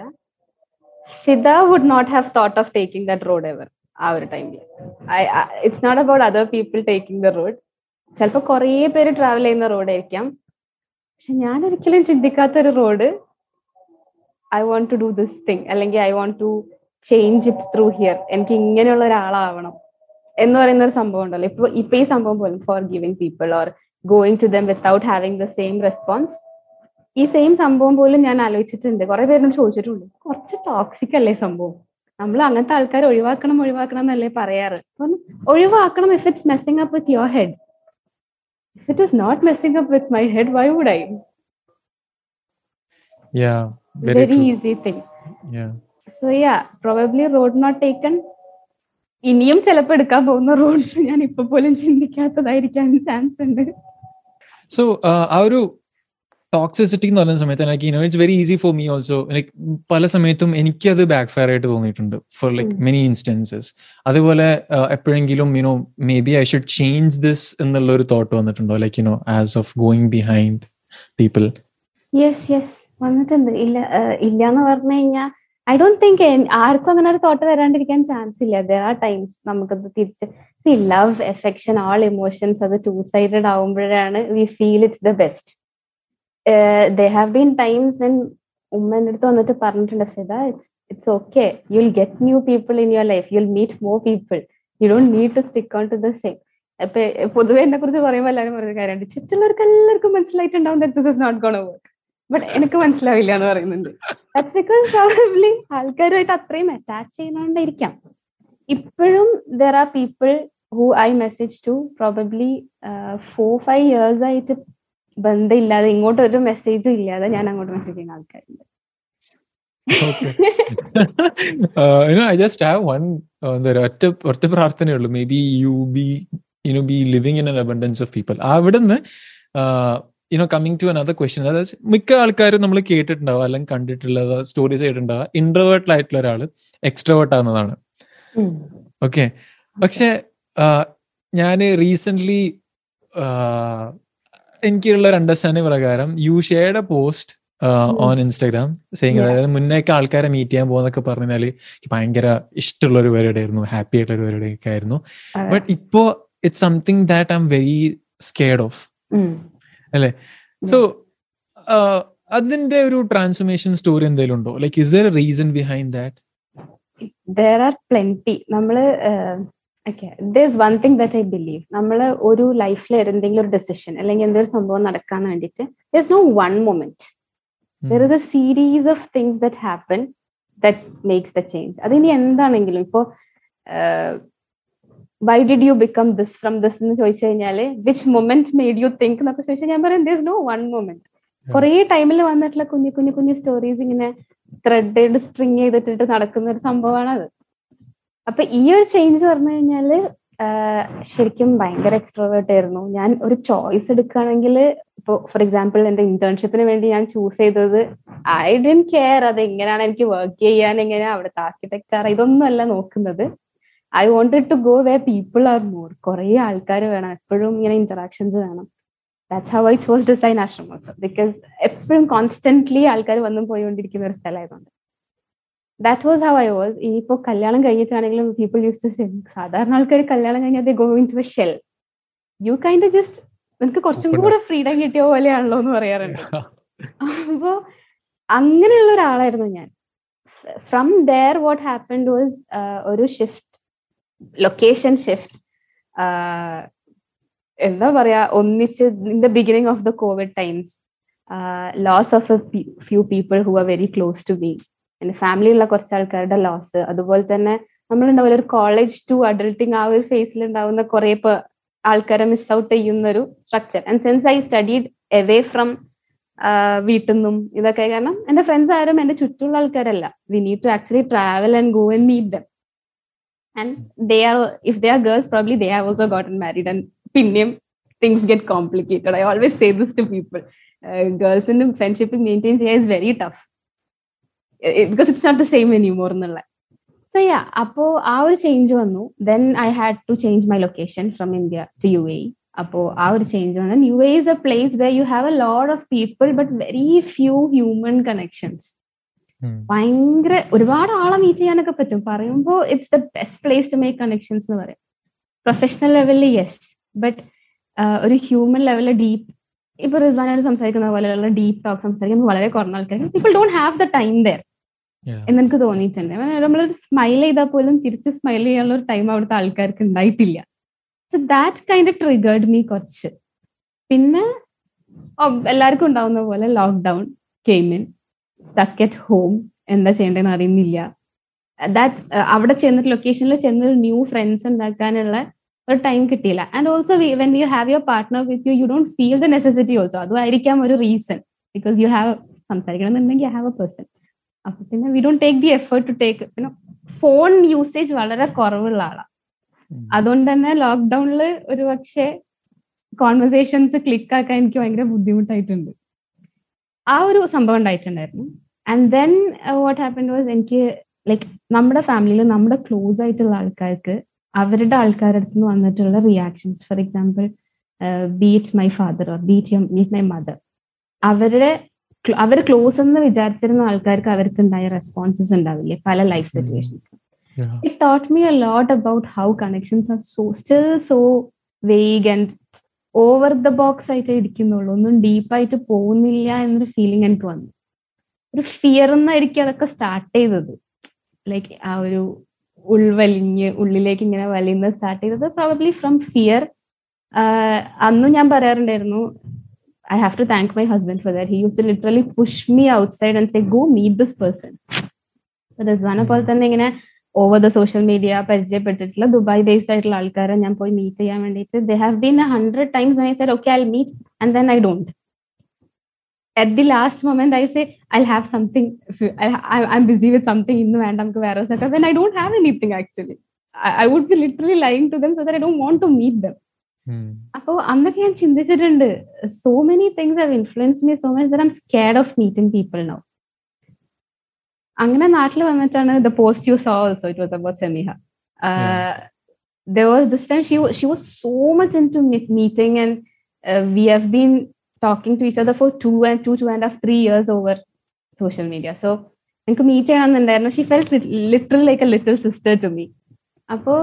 സിദ would not have thought of taking that road ever ആ ഒരു ടൈമിൽ it's not about other people taking the road ചിലപ്പോൾ കുറേ പേര് ട്രാവൽ ചെയ്യുന്ന റോഡായിരിക്കാം പക്ഷെ ഞാൻ ഒരിക്കലും ചിന്തിക്കാത്ത ഒരു road I want to do this thing അല്ലെങ്കിൽ I want to change it through here എനിക്ക് ഇങ്ങനെയുള്ള ഒരാളാവണം എന്ന് പറയുന്ന ഒരു സംഭവം ഉണ്ടല്ലോ. ഇപ്പൊ ഇപ്പൊ ഈ സംഭവം പോലും forgiving people or going to them without having the same response ഈ സെയിം സംഭവം പോലും ഞാൻ ആലോചിച്ചിട്ടുണ്ട്. കുറെ പേരും ചോദിച്ചിട്ടുണ്ട്. കുറച്ച് ടോക്സിക് അല്ലേ സംഭവം? നമ്മൾ അങ്ങനത്തെ ആൾക്കാർ ഒഴിവാക്കണം ഒഴിവാക്കണം എന്നല്ലേ പറയാറ്. ഒഴിവാക്കണം if it's messing up with your head if it is not messing up with my head, why would I? Yeah, very, Very, true. easy thing. Yeah. So yeah, probably road not taken. ഇനിയും ചിലപ്പോൾ എടുക്കാൻ പോകുന്ന roads ഞാൻ ഇപ്പൊ പോലും ചിന്തിക്കാത്തതായിരിക്കാൻ chance ഉണ്ട് so ആ ഒരു ടോക്സിസിറ്റി എന്ന് പറയുന്ന സമയത്ത് like you know it's very easy for me also like പല സമയത്തും എനിക്കത് ബാക്ക് ഫയർ ആയിട്ട് തോന്നിയിട്ടുണ്ട് ഫോർ ലൈക്ക്. മെനി ഇൻസ്റ്റൻസസ് അതുപോലെ uh, എപ്പോഴെങ്കിലും you know maybe I should change this എന്നുള്ള ഒരു തോട്ട് വന്നിട്ടുണ്ടോ? Like you know as of going behind people yes yes വന്നിട്ടുണ്ട്. ഇല്ല ഇല്ല എന്ന് പറഞ്ഞു കഴിഞ്ഞാൽ ഐ ഡോണ്ട് തിങ്ക് ആർക്കും അങ്ങനെ ഒരു തോട്ട് വരാണ്ടിരിക്കാൻ ചാൻസ് ഇല്ല. ദർ ആർ ടൈംസ് നമുക്കത് തിരിച്ച് see love affection all emotions അത് two sided ആവുമ്പോഴാണ് we feel it's the best they have been times when ഉമ്മ എന്റെ അടുത്ത് വന്നിട്ട് പറഞ്ഞിട്ടുണ്ട് Fida it's it's okay you will get new people in your life you will meet more people you don't need to stick on to the same അപ്പൊ പൊതുവെ എന്നെ കുറിച്ച് പറയുമ്പോൾ എല്ലാവരും പറയുന്ന കാര്യമുണ്ട്. ചുറ്റുള്ളവർക്ക് എല്ലാവർക്കും മനസ്സിലായിട്ടുണ്ടാവും that this is not gonna work but എനിക്ക് മനസ്സിലാവില്ല എന്ന് പറയുന്നുണ്ട്. ദാറ്റ്സ് ബിക്കോസ് പ്രോബബ്ലി ആൾക്കാരുമായിട്ട് അത്രയും അറ്റാച്ച് ചെയ്യുന്നോണ്ടായിരിക്കാം ഇപ്പോഴും there are people who I message to probably four five years ആയിട്ട് ബന്ധമില്ലാതെ ഇങ്ങോട്ട് ഒരു മെസ്സേജും ഇല്ലാതെ ഞാൻ അങ്ങോട്ട് മെസ്സേജ് ചെയ്യുന്ന ആൾക്കാരുണ്ട്. ഐ ജസ്റ്റ് ഹാവ് വൺ എന്താ പറയുക ഒറ്റ ഒറ്റ പ്രാർത്ഥനയുള്ളൂ. Maybe you be you know be living in an abundance of people അവിടുന്ന് you know coming to another question അതായത് മിക്ക ആൾക്കാരും നമ്മൾ കേട്ടിട്ടുണ്ടാവുക അല്ലെങ്കിൽ കണ്ടിട്ടുള്ളത് സ്റ്റോറീസ് കേട്ടിട്ടുണ്ടാവുക ഇൻട്രവേർട്ട് ആയിട്ടുള്ള ഒരാൾ എക്സ്ട്രവേർട്ട് ആവുന്നതാണ്. ഓക്കെ പക്ഷെ ഞാൻ റീസെന്റ് എനിക്കുള്ള ഒരു അണ്ടർസ്റ്റാൻഡിങ് പ്രകാരം you shared a post on Instagram saying അതായത് മുന്നേക്ക് ആൾക്കാരെ മീറ്റ് ചെയ്യാൻ പോകുന്നൊക്കെ പറഞ്ഞാൽ ഭയങ്കര ഇഷ്ടമുള്ള ഒരു പരിപാടി ആയിരുന്നു ഹാപ്പി ആയിട്ടുള്ള ഒരു പരിപാടി ഒക്കെ ആയിരുന്നു ബട്ട് ഇപ്പോ it's something that I'm very scared of so അതിന്റെ ഒരു ട്രാൻസ്ഫോർമേഷൻ സ്റ്റോറി എന്തെങ്കിലും ഉണ്ടോ? Like is there reason behind that there are plenty നമ്മൾ okay this one thing that I believe നമ്മൾ ഒരു ലൈഫിൽ എന്തെങ്കിലും ഒരു ഡെസിഷൻ അല്ലെങ്കിൽ എന്തെങ്കിലും സംഭവം നടക്കാൻ വേണ്ടിയിട്ട് there no one moment there is a series of things that happen that makes the change അതിനി എന്താണെങ്കിലും ഇപ്പോ why did you become this from this എന്ന് ചോദിച്ചു കഴിഞ്ഞാൽ which moment made you think എന്നൊക്കെ ചോദിച്ചാൽ ഞാൻ പറയും ദിസ് നോ വൺ മൊമെന്റ് കുറെ ടൈമിൽ വന്നിട്ടുള്ള കുഞ്ഞു കുഞ്ഞു കുഞ്ഞു സ്റ്റോറീസ് ഇങ്ങനെ ത്രെഡ് സ്ട്രിങ് ചെയ്തിട്ടിട്ട് നടക്കുന്ന ഒരു സംഭവമാണ് അത് അപ്പൊ ഈ ഒരു ചേഞ്ച് പറഞ്ഞു കഴിഞ്ഞാൽ ശരിക്കും ഭയങ്കര എക്സ്ട്രോവേർട്ട് ആയിരുന്നു. ഞാൻ ഒരു ചോയ്സ് എടുക്കുകയാണെങ്കിൽ ഇപ്പോൾ ഫോർ എക്സാമ്പിൾ എന്റെ ഇന്റേൺഷിപ്പിന് വേണ്ടി ഞാൻ ചൂസ് ചെയ്തത് ഐ ഡൻ കെയർ അത് എങ്ങനെയാണ് എനിക്ക് വർക്ക് ചെയ്യാൻ എങ്ങനെയാണ് അവിടുത്തെ ആർക്കിടെക്ചർ ഇതൊന്നും അല്ല നോക്കുന്നത്. I wanted to go where people are more കുറെ ആൾക്കാർ വേണം. എപ്പോഴും ഇങ്ങനെ ഇന്ററാക്ഷൻസ് വേണം. That's how I chose design ആശ്രമോത്സവം because എപ്പോഴും കോൺസ്റ്റന്റ്ലി ആൾക്കാർ വന്നും പോയിക്കൊണ്ടിരിക്കുന്ന ഒരു സ്ഥലമായതുകൊണ്ട്. That was how I was ഇനിയിപ്പോ കല്യാണം കഴിഞ്ഞിട്ടാണെങ്കിലും പീപ്പിൾ യൂസ് ടു സെ സാധാരണ ആൾക്കാർ കല്യാണം കഴിഞ്ഞാൽ going to a shell you kind just നിനക്ക് കുറച്ചും കൂടെ ഫ്രീഡം കിട്ടിയ പോലെയാണല്ലോ എന്ന് പറയാറുണ്ട്. അപ്പോ അങ്ങനെയുള്ള ഒരാളായിരുന്നു ഞാൻ. From there what happened was ഒരു ഷിഫ്റ്റ് ലൊക്കേഷൻ ഷിഫ്റ്റ് എന്താ പറയാ ഒന്നിച്ച് in the beginning of the Covid times loss of a few people who are very close to be എന്റെ ഫാമിലിയുള്ള കുറച്ച് ആൾക്കാരുടെ ലോസ് അതുപോലെ തന്നെ നമ്മളുണ്ടാവില്ല ഒരു കോളേജ് ടു അഡൾട്ടിങ് ആ ഒരു ഫേസിൽ ഉണ്ടാവുന്ന കുറെ ആൾക്കാരെ മിസ് ഔട്ട് ചെയ്യുന്ന ഒരു structure and sense I studied away from വീട്ടിൽ നിന്നും ഇതൊക്കെ കാരണം എന്റെ ഫ്രണ്ട്സ് ആരും എന്റെ ചുറ്റുമുള്ള ആൾക്കാരല്ല. We need to actually travel and go and meet them and they are if they are girls probably they have also gotten married and പിന്നെയും things get complicated I always say this to people ഗേൾസിന്റെ friendship maintain ചെയ്യാൻ is very tough because it's not the same anymore എന്നുള്ള so yeah അപ്പോ ആ ഒരു change വന്നു. Then I had to change my location from India to U A അപ്പോ ആ ഒരു change വന്നു. U A is a place where you have a load of people but very few human connections ഭയങ്കര ഒരുപാട് ആളെ meet ചെയ്യാനൊക്കെ പറ്റും. പറയുമ്പോൾ it's the best place to make connections എന്ന് പറയും. പ്രൊഫഷണൽ ലെവലിൽ യെസ് ബട്ട് ഒരു ഹ്യൂമൻ ലെവലിൽ ഡീപ്പ് ഇപ്പൊ റിസ്വാനോട് സംസാരിക്കുന്ന പോലെയുള്ള ഡീപ് ടോക്ക് സംസാരിക്കുമ്പോൾ വളരെ കുറഞ്ഞ ആൾക്കാർ people don't have the time there എന്ന് എനിക്ക് തോന്നിയിട്ടുണ്ട്. നമ്മളൊരു സ്മൈൽ ചെയ്താൽ പോലും തിരിച്ച് സ്മൈൽ ചെയ്യാനുള്ള ഒരു ടൈം അവിടുത്തെ ആൾക്കാർക്ക് ഉണ്ടായിട്ടില്ല. So that kind triggered me കുറച്ച്. പിന്നെ എല്ലാവർക്കും ഉണ്ടാവുന്ന പോലെ lockdown came in stuck at home എന്താ ചെയ്യേണ്ടതെന്ന് അറിയുന്നില്ല. ദാറ്റ് അവിടെ ചെന്നിട്ട് ലൊക്കേഷനിൽ ചെന്നൊരു ന്യൂ ഫ്രണ്ട്സ് ഉണ്ടാക്കാനുള്ള ഒരു ടൈം കിട്ടിയില്ല. And also when you have your partner with you you don't feel the necessity also അതുമായിരിക്കാം ഒരു റീസൺ ബിക്കോസ് യു ഹാവ് സംസാരിക്കണം എന്നുണ്ടെങ്കിൽ ഹാവ് എ പേഴ്സൺ അപ്പൊ പിന്നെ we don't take the effort to take പിന്നെ phone usage വളരെ കുറവുള്ള ആളാണ് അതുകൊണ്ട് തന്നെ ലോക്ക്ഡൌണിൽ ഒരു പക്ഷേ കോൺവെർസേഷൻസ് ക്ലിക്ക് ആക്കാൻ എനിക്ക് ഭയങ്കര ബുദ്ധിമുട്ടായിട്ടുണ്ട്. ആ ഒരു സംഭവം ഉണ്ടായിട്ടുണ്ടായിരുന്നു. And then what happen was എനിക്ക് ലൈക്ക് നമ്മുടെ ഫാമിലിയിൽ നമ്മുടെ ക്ലോസ് ആയിട്ടുള്ള ആൾക്കാർക്ക് അവരുടെ ആൾക്കാരുടെ അടുത്ത് നിന്ന് വന്നിട്ടുള്ള reactions for example be it my father or be it meet my mother അവരുടെ അവർ ക്ലോസ് എന്ന് വിചാരിച്ചിരുന്ന ആൾക്കാർക്ക് അവർക്ക് ഉണ്ടായ റെസ്പോൺസസ് ഉണ്ടാവില്ലേ? പല life situations it taught me a lot about how connections are so still so vague and over the box ആയിട്ട് ഇരിക്കുന്നുള്ളൂ. ഒന്നും ഡീപ്പായിട്ട് പോകുന്നില്ല എന്നൊരു ഫീലിംഗ് എനിക്ക് വന്നു. ഒരു ഫിയർ എന്നായിരിക്കും അതൊക്കെ സ്റ്റാർട്ട് ചെയ്തത്. ലൈക്ക് ആ ഒരു ഉൾവലിഞ്ഞ് ഉള്ളിലേക്ക് ഇങ്ങനെ വലിയുന്നത് സ്റ്റാർട്ട് ചെയ്തത് പ്രോബബ്ലി ഫ്രം ഫിയർ അന്നും ഞാൻ പറയാറുണ്ടായിരുന്നു I have to thank my husband for that he use to literally push me outside and say go meet this person റിസ്വാനെ പോലെ തന്നെ ഇങ്ങനെ ഓവർ ദ സോഷ്യൽ മീഡിയ പരിചയപ്പെട്ടിട്ടുള്ള ദുബായ് ബേസ്ഡ് ആയിട്ടുള്ള ആൾക്കാരെ ഞാൻ പോയി മീറ്റ് ചെയ്യാൻ വേണ്ടിയിട്ട് they have been hundred times I said okay I meet and then I don't at the last moment I say I have something I'm busy with something ഇന്ന് വേണ്ട നമുക്ക് വേറെ set when I don't have anything actually I would be literally lying to them so that I don't want to meet them അപ്പോ അന്നൊക്കെ ഞാൻ ചിന്തിച്ചിട്ടുണ്ട് so many things have influence me so much I'm scared of meeting people now അങ്ങനെ നാട്ടിൽ വന്നിട്ടാണ് the post you so also it was about സെമിഹ there was this time she she was so much into meeting and uh, we have been talking to each other for two and two two and a half three years over social media so എനിക്ക് meet ചെയ്യണമെന്നുണ്ടായിരുന്നു she felt little like a little sister to me അപ്പോൾ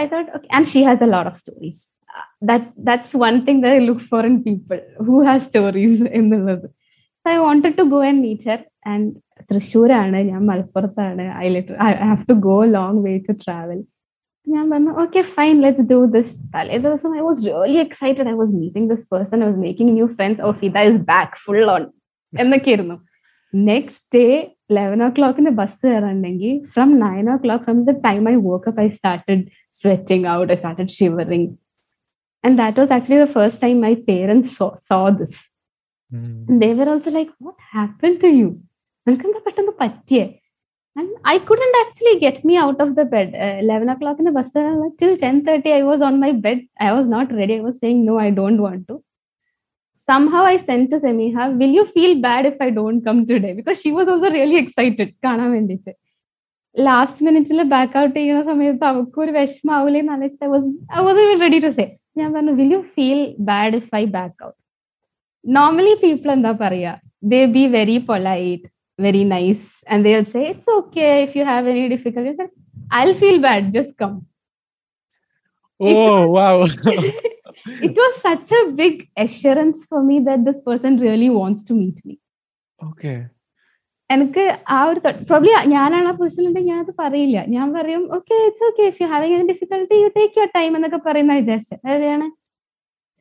I thought okay and she has a lot of stories that that's one thing that I look for in people who has stories എന്നുള്ളത് so I wanted to go and meet her and തൃശ്ശൂരാണ് ഞാൻ മലപ്പുറത്താണ് I litter I have to go long way to travel ഞാൻ പറഞ്ഞു okay fine let's do this തലേ ദിവസം I was really excited I was meeting this person I was making new friends oh Fida is back full on എന്നൊക്കെയായിരുന്നു next day eleven ഓ ക്ലോക്കിന്റെ bus കയറാണ്ടെങ്കിൽ from nine o'clock from the time I work I started sweating out I started shivering and that was actually the first time my parents so this they were also like, What happened to you? നിനക്കെന്താ പെട്ടെന്ന് പറ്റിയേ And I couldn't actually get me out of the bed. Uh, 11 o'clock in the bus, uh, till 10.30, I was on my bed. I was not ready. I was saying, no, I don't want to. Somehow I sent to Semiha, will you feel bad if I don't come today? Because she was also really excited. കാണാൻ വേണ്ടിയിട്ട് last മിനിറ്റിൽ back out ചെയ്യുന്ന സമയത്ത് അവർക്ക് ഒരു വിഷമാവൂലേ എന്ന് ആലോചിച്ചിട്ട് I was I was ready to say ഞാൻ പറഞ്ഞു will you feel bad if I back out normally people എന്താ പറയാ ദേ be very polite very nice and they'll say it's okay if you have any difficulties i'll feel bad just come oh wow <laughs> it was such a big assurance for me that this person really wants to meet me okay എനിക്ക് ആ ഒരു probably ഞാനാണ് ആ പൊസിഷനിലുണ്ടെങ്കിൽ ഞാൻ അത് പറയില്ല ഞാൻ പറയും okay it's okay if you having any difficulty you take your time എന്നൊക്കെ പറയുന്ന വിചാരിച്ചത് അതാണ്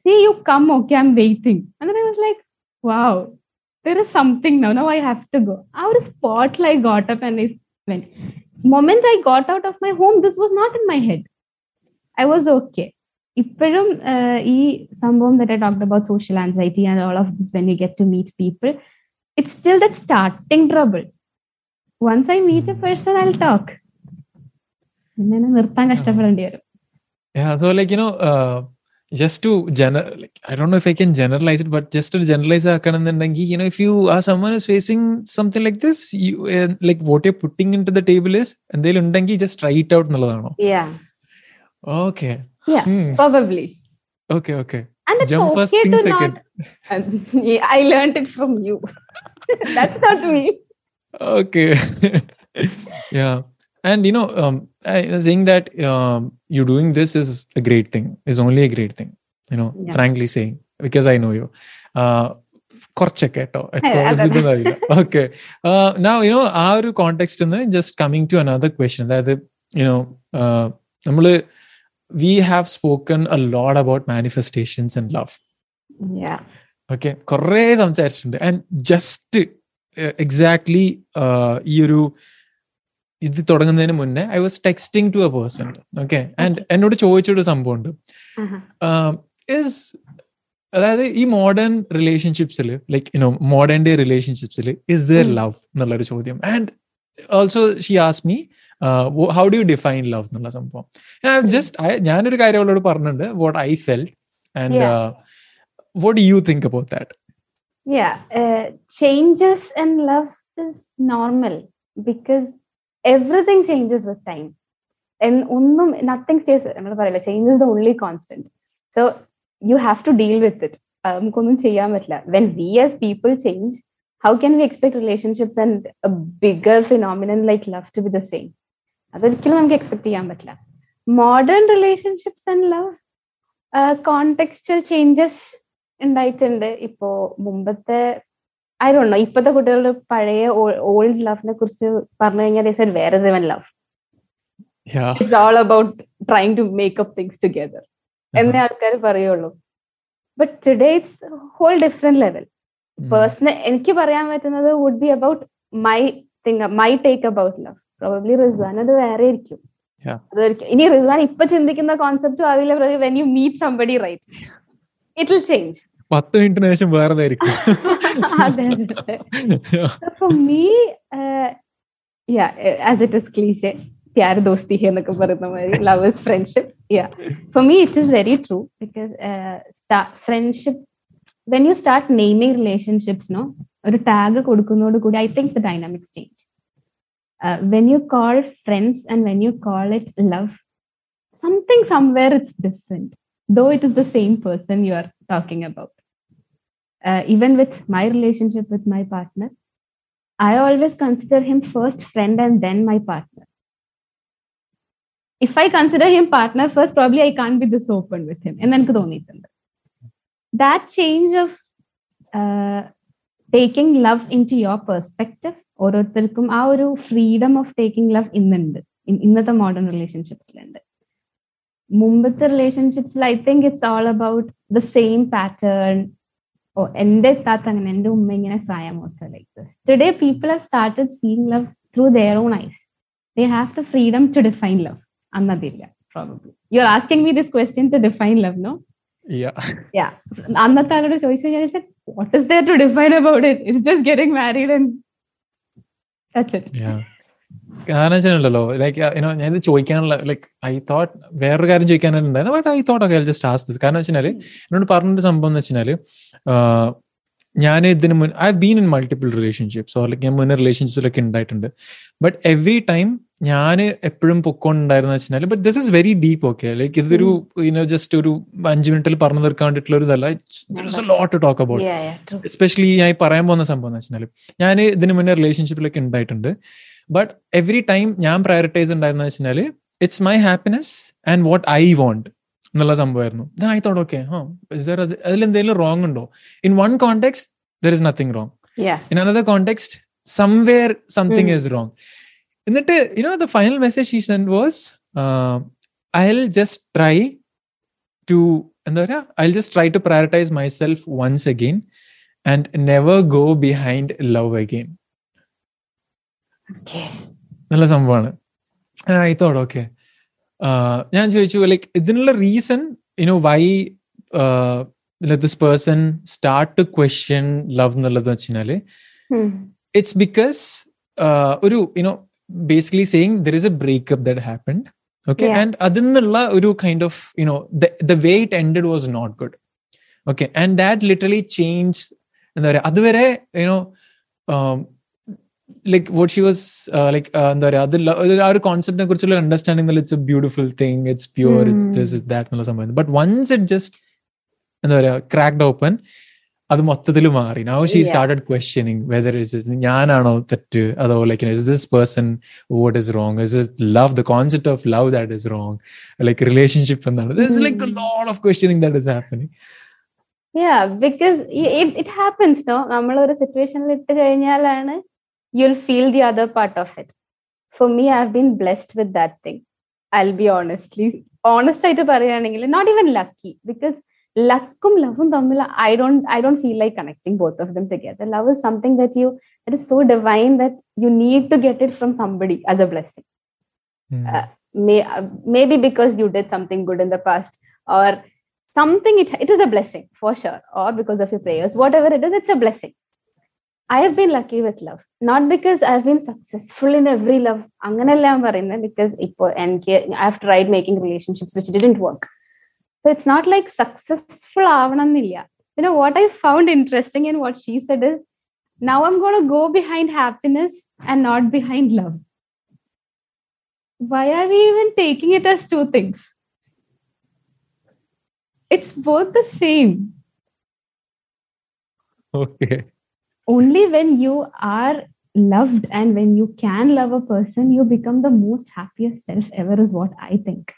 see you come okay I'm waiting എന്നിട്ട് was like wow there is something now. Now I have to go. Our spot like got up and I went. Moment I got out of my home, this was not in my head. I was okay. ഇപ്പോഴും ഈ സംഭവം that I talked about social anxiety and all of this when you get to meet people, it's still that starting trouble. Once I meet a person, I'll talk. പിന്നെ നിർത്താൻ കഷ്ടപ്പെടേണ്ടി വരും Yeah, so like you know, uh, just to general like, i don't know if i can generalize it but just to generalize akkanandandengi you know if you are someone who's facing something like this you uh, like what you're putting into the table is and they'll undengi just try it out nulladaano yeah. Okay. Yeah hmm. probably. Okay okay. And it's Jump okay first to second not, um, <laughs> yeah, i learned it from you. <laughs> That's not me. Okay. <laughs> Yeah. And you know um, I was saying that um you doing this is a great thing is only a great thing you know Yeah. frankly saying because I know you uh കുറച്ചൊക്കെ കേട്ടോ അതെ. <laughs> Okay now you know ആ ഒരു context നിന്ന് just coming to another question അതായത് you know നമ്മള് we have spoken a load about manifestations and love yeah okay കുറേ സംസാരിച്ചിട്ടുണ്ട് ആൻഡ് ജസ്റ്റ് എക്സാക്ട്ലി ഈ ഒരു ഇത് തുടങ്ങുന്നതിന് മുന്നേ I was texting to a person okay and എന്നോട് ചോദിച്ചൊരു സംഭവമുണ്ട്. Uh-huh. ഇസ് അതായത് ഈ modern റിലേഷൻഷിപ്സിൽ like you know modern day റിലേഷൻഷിപ്സിൽ is there love എന്നുള്ള ഒരു ചോദ്യം. And also she as me how do you define love എന്നുള്ള സംഭവം. ജസ്റ്റ് ഞാനൊരു കാര്യം അവളോട് പറഞ്ഞിട്ടുണ്ട് what I felt and. What you think about that yeah uh, changes in love is normal because everything changes with time ഒന്നും nothing stays നമ്മൾ പറയില്ല change is the only constant so you have to deal with it നമുക്കൊന്നും ചെയ്യാൻ പറ്റില്ല. When we as people change how can we expect relationships and bigger phenomenon like love to be the same അതൊരിക്കലും നമുക്ക് expect ചെയ്യാൻ പറ്റില്ല. Modern relationships and love contextual changes ഉണ്ടായിട്ടുണ്ട്. ഇപ്പോ മുമ്പത്തെ ഐ ഡോ നോ ഇപ്പോഴത്തെ കുട്ടികളുടെ പഴയ ഓൾഡ് ലവിനെ കുറിച്ച് പറഞ്ഞു കഴിഞ്ഞാൽ വേറെ ഇവൻ love yeah. It's all about trying to make up things together എന്നേ ആൾക്കാർ പറയുള്ളൂ. But today it's whole different level personal എനിക്ക് പറയാൻ പറ്റുന്നത് would be about my thing my take about love probably Rizwan അത് വേറെ. അതായിരിക്കും ഇനി റിസ്വാൻ ഇപ്പൊ ചിന്തിക്കുന്ന കോൺസെപ്റ്റും ആവില്ല. When you meet somebody right it will change പത്ത് മിനിറ്റിന് ശേഷം വേറെ <laughs> അതെ അതെ മീ യാ ആസ് ഇറ്റ് ദോസ്തി എന്നൊക്കെ friendship yeah for me it very true because friendship ഒരു ടാഗ് കൊടുക്കുന്നതോട് കൂടി I think dynamics change when you call friends and when you call it love something somewhere it's different though it is the same person you are talking about uh, even with my relationship with my partner, I always consider him first friend and then my partner. If I consider him partner first, probably I can't be this open with him. And then തോന്നിയിട്ടുണ്ട് that change of uh, taking love into your perspective ഓരോരുത്തർക്കും ആ ഒരു freedom of taking love ഇന്നുണ്ട് in- ഇന്നത്തെ modern റിലേഷൻഷിപ്സിലുണ്ട് മുമ്പത്തെ റിലേഷൻഷിപ്സിൽ I think it's all about the same pattern ഓ എന്റെ താത്ത അങ്ങനെ എന്റെ ഉമ്മ ഇങ്ങനെ സായം also like this today people are started seeing love through their own eyes they have the freedom to define love അന്നതില്ല probably you are asking me this question to define love no Yeah. അന്നത്തെ ആളോട് ചോദിച്ചു കഴിഞ്ഞാൽ what is there to define about it it just getting married and that's it Yeah. കാരണം വെച്ചാലോ like you know ഞാൻ ഇത് ചോദിക്കാനുള്ള like I thought വേറൊരു കാര്യം ചോദിക്കാനുണ്ടായിരുന്നു but I thought okay just ask this കാരണം വെച്ചാൽ എന്നോട് പറഞ്ഞൊരു സംഭവം എന്ന് വെച്ചാൽ ഞാൻ ഇതിന് മുൻ I have been in multiple relationships or like ഞാൻ മുന്നേ റിലേഷൻഷിപ്പിലൊക്കെ ഉണ്ടായിട്ടുണ്ട്. ബട്ട് എവറി ടൈം ഞാൻ എപ്പോഴും പൊക്കോണ്ടായിരുന്നു വെച്ചാൽ but this is very deep okay like ഇതൊരു യുനോ ജസ്റ്റ് ഒരു അഞ്ച് മിനിറ്റിൽ പറഞ്ഞു തീർക്കാൻ വേണ്ടിയിട്ടുള്ള ഒരു ഇതല്ല. Lot to talk about. Especially ഞാൻ പറയാൻ പോകുന്ന സംഭവം എന്ന് വെച്ചാൽ ഞാൻ ഇതിന് മുന്നേ റിലേഷൻഷിപ്പിലൊക്കെ ഉണ്ടായിട്ടുണ്ട്. ബട്ട് എവറി ടൈം ഞാൻ പ്രയോറിറ്റൈസ് ഉണ്ടായിരുന്ന വെച്ചാൽ it's my happiness and what I want എന്നുള്ള സംഭവമായിരുന്നു ദൻ ഐ തോട്ട് ഓക്കെ അതിൽ എന്തെങ്കിലും റോങ് ഉണ്ടോ in one context there is nothing wrong Yeah. In another context somewhere something Mm. Is wrong എന്നിട്ട് you know the final message I send was I will just try to എന്താ പറയുക I just try to prioritize myself once again and never go behind love again Okay. നല്ല സംഭവമാണ് I thought okay ഞാൻ ചോദിച്ചു like ഇതിനുള്ള reason you know why this person start to question love എന്നുള്ളത് വെച്ചാല് Hmm. It's because ഒരു you know basically saying there is a breakup that happened okay Yeah. And അതിൽ നിന്നുള്ള ഒരു kind of you know the way it ended was not good okay and that literally change എന്താ പറയുക അതുവരെ you know like what she was like എന്താ പറയുക അത് ആ ഒരു കോൺസെപ്റ്റിനെ കുറിച്ചുള്ള understanding it's a beautiful thing it's pure it's this is that എന്നുള്ള സംഭവം. ബട്ട് വൺസ് ഇറ്റ് ജസ്റ്റ് എന്താ പറയുക ക്രാക്ഡ് ഓപ്പൺ അത് മൊത്തത്തിൽ മാറി. Now she. Started questioning whether is ഞാനാണോ തെറ്റ്? അതോ like is this person what is wrong is is love the concept of love that is wrong like relationship എന്താണ്? This like lot of questioning that is happening Yeah, because i- it, it happens, no? നമ്മൾ ഒരു സിറ്റുവേഷനിൽ ഇട്ട് കഴിഞ്ഞാലാണ് you'll feel the other part of it for me I have been blessed with that thing I be honestly honest ആയിട്ട് പറയുകയാണെങ്കിൽ not even lucky because ലക്കും ലവും തമ്മിൽ I don't I don't feel like connecting both of them together love is something that you it is so divine that you need to get it from somebody as a blessing may uh, maybe because you did something good in the past or something it, it is a blessing for sure or because of your prayers whatever it is it's a blessing i have been lucky with love not because i've been successful in every love അങ്ങനെയല്ല ഞാൻ പറയുന്നത് because ഇപ്പോൾ എനിക്ക് i have tried making relationships which didn't work so it's not like successful ആവണം എന്നില്ല you know what i found interesting in what she said is now i'm going to go behind happiness and not behind love why are we even taking it as two things? It's both the same. okay only when you are loved and when you can love a person, you become the most happiest self ever, is what I think.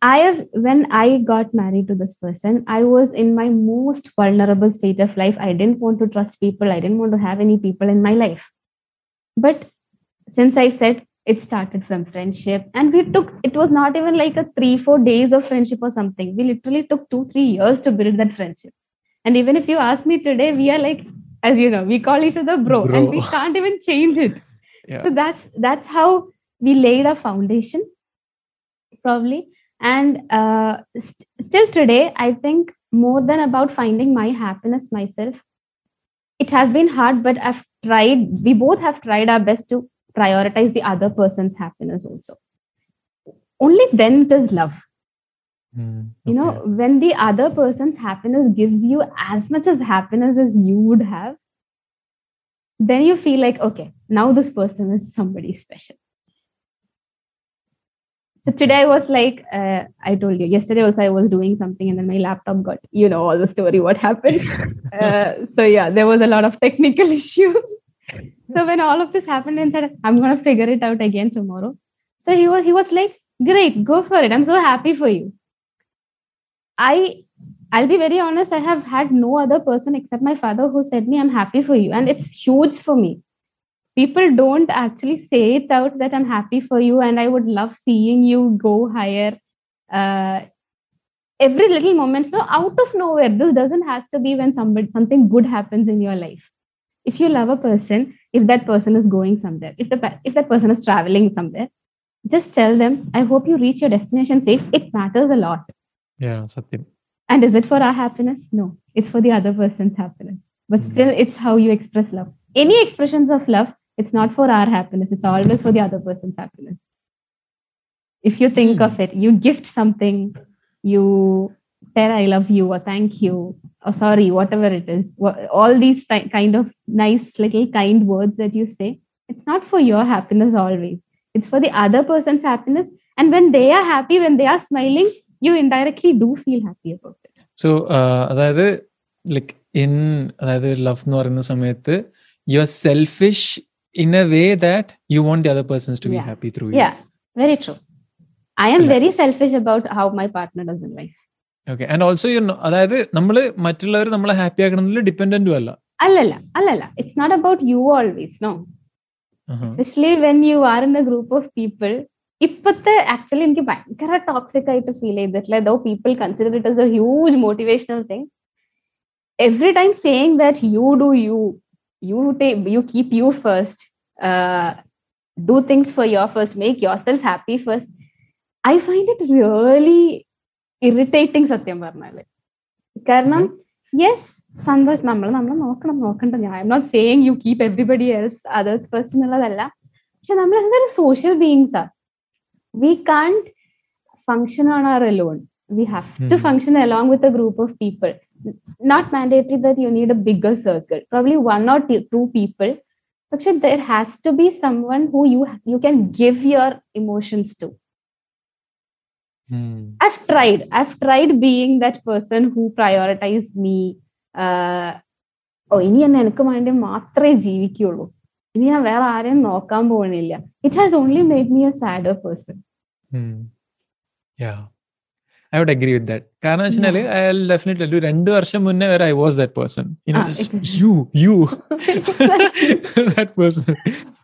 I have, when I got married to this person, I was in my most vulnerable state of life. I didn't want to trust people, I didn't want to have any people in my life. But since I said it started from friendship and we took it was not even like a three four days of friendship or something we literally took two three years to build that friendship and even if you ask me today we are like as you know we call each other bro, Bro. and we can't even change it Yeah. so that's that's how we laid a foundation probably and uh, st- still today i think more than about finding my happiness myself it has been hard but i've tried we both have tried our best to prioritize the other person's happiness also only then it is love Hmm, you know when the other person's happiness gives you as much as happiness as you would have then you feel like okay now this person is somebody special. So today i was like uh, i told you yesterday also i was doing something and then my laptop got you know all the story what happened. <laughs> Uh, so yeah there was a lot of technical <laughs> issues. So when all of this happened and said i'm going to figure it out again tomorrow so he was he was like great go for it. I'm so happy for you i i'll be very honest i have had no other person except my father who said me i'm happy for you. And it's huge for me. People don't actually say it out that i'm happy for you and i would love seeing you go higher. Uh, every little moment, no out of nowhere this doesn't has to be when somebody something good happens in your life. If you love a person if that person is going somewhere if the if that person is traveling somewhere just tell them i hope you reach your destination safe it matters a lot yeah satyam. And is it for our happiness? No. It's for the other person's happiness. But mm. still it's how you express love. Any expressions of love it's not for our happiness. It's always for the other person's happiness. If you think mm. of it you gift something you tell i love you or thank you or sorry whatever it is all these th- kind of nice little kind words that you say it's not for your happiness always. It's for the other person's happiness. And when they are happy when they are smiling you indirectly do feel happy about it so അതായത് like in അതായത് love എന്ന് പറയുന്ന സമയത്ത് you are selfish in a way that you want the other persons to be Yeah. Happy through yeah very true i am Yeah. very selfish about how my partner does in life okay and also you അതായത് നമ്മൾ മറ്റുള്ളവർ നമ്മളെ happy ആക്കണമെന്നില്ല ഡിപ്പെൻഡന്റും അല്ല allala allala it's not about you always no Uh-huh. especially when you are in a group of people ഇപ്പത്തെ actually എനിക്ക് ഭയങ്കര toxic ആയിട്ട് feel ചെയ്തിട്ടില്ല though people consider it as a huge motivational thing every time saying that you do you you you keep you first do things for your first make yourself happy first I find it really irritating സത്യം പറഞ്ഞാൽ. കാരണം yes സന്തോഷം നമ്മൾ നമ്മൾ നോക്കണം നോക്കണ്ട. ഞാൻ I not saying you keep everybody else others first എന്നുള്ളതല്ല. പക്ഷെ നമ്മൾ എന്തായാലും സോഷ്യൽ ബീങ്സ് ആ we can't function on our alone we have to Hmm. Function along with a group of people not mandatory that you need a bigger circle probably one or two people പക്ഷെ there has to be someone who you you can give your emotions to I've I've tried. I've tried being that person who prioritized me. Uh, ഓ ഇനി എന്നെ എനിക്ക് വേണ്ടി മാത്രമേ ജീവിക്കുള്ളൂ ഇനി ഞാൻ വേറെ ആരെയും നോക്കാൻ പോകണില്ല it has only made me a sadder person I would agree with that. കാരണം വെച്ചാൽ ഐ ഡെഫിനറ്റ്ലി ഒരു രണ്ട് വർഷം മുന്നേ വരെ I was that person you you that person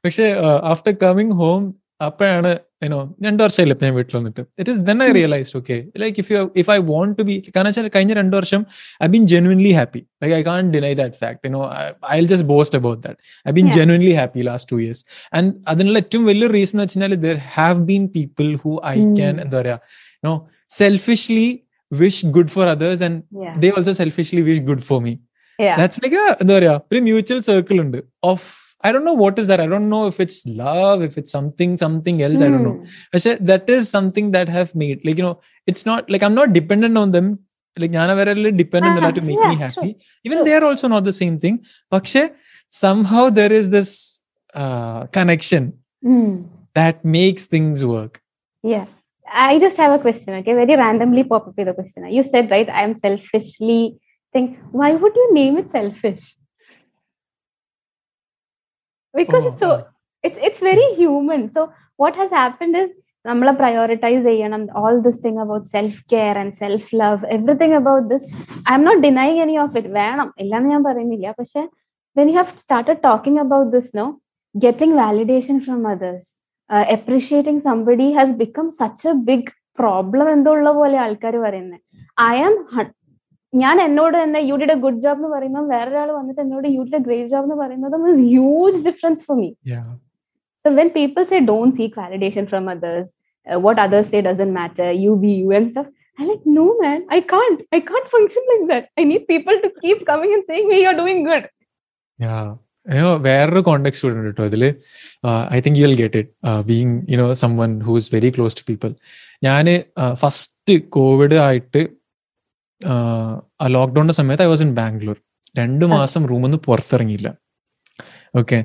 പക്ഷെ ആഫ്റ്റർ കമ്മിങ് ഹോം അപ്പോഴാണ് യുനോ രണ്ടു വർഷമായില്ല ഇപ്പൊ ഞാൻ വീട്ടിൽ വന്നിട്ട് it is then I Hmm. Realize okay like if you if I want to be കാരണം വെച്ചാൽ കഴിഞ്ഞ രണ്ട് വർഷം I been genuinely happy like I can't deny that fact you know I just boast about that I been Yeah. Genuinely happy last two years and അതിനുള്ള ഏറ്റവും വലിയ reason എന്ന് വെച്ചാൽ there have been people who I Hmm. Can എന്താ പറയാ you know selfishly wish good for others and they also selfishly wish good for me that's like എന്താ പറയാ ഒരു മ്യൂച്വൽ സർക്കിൾ ഉണ്ട് of I don't know what is that. I don't know if it's love, if it's something, something else. I don't know. Hmm. I said that is something that have made like you know, it's not like I'm not dependent on them. Like Janavarelle dependent ah, to make yeah, me happy. Even they are also not the same thing. Pakshe, somehow there is this uh, connection hmm. that makes things work. Yeah. I just have a question, okay? Very randomly pop up with a question. You said, right, I am selfishly think, why would you name it selfish? Because it so it's it's very human so what has happened is നമ്മളെ prioritise ചെയ്യണം. All this thing about self care and self love everything about this I am not denying any of it വേണം. ഇല്ലാന്ന് ഞാൻ പറയുന്നില്ല. പക്ഷെ when you have started talking about this no getting validation from others appreciating somebody has become such a big problem എന്തോ ഉള്ള പോലെ ആൾക്കാർ പറയുന്നത് ഐ ആം ഞാൻ എന്നോട് തന്നെ you did a good job എന്ന് പറയുമ്പോൾ വേറൊരാൾ വന്നിട്ട് എന്നോട് you did a great job എന്ന് പറയുന്നതും is huge difference for me so when people say don't seek validation from others, uh, what others say doesn't matter, you be you and stuff, I'm like, no, man, I can't. I can't function like that. I need people to keep coming and saying, hey, you're doing good. യോ വേറൊരു context ഉണ്ട് കേട്ടോ അതിൽ I think you will get it being you know someone who is very close to people ഞാൻ first Covid ആയിട്ട് ആ ലോക്ക്ഡൌണിന്റെ സമയത്ത് ഐ വാസ് ഇൻ ബാംഗ്ലൂർ രണ്ടു മാസം റൂമിൽ നിന്ന് പുറത്തിറങ്ങിയില്ല. ഓക്കെ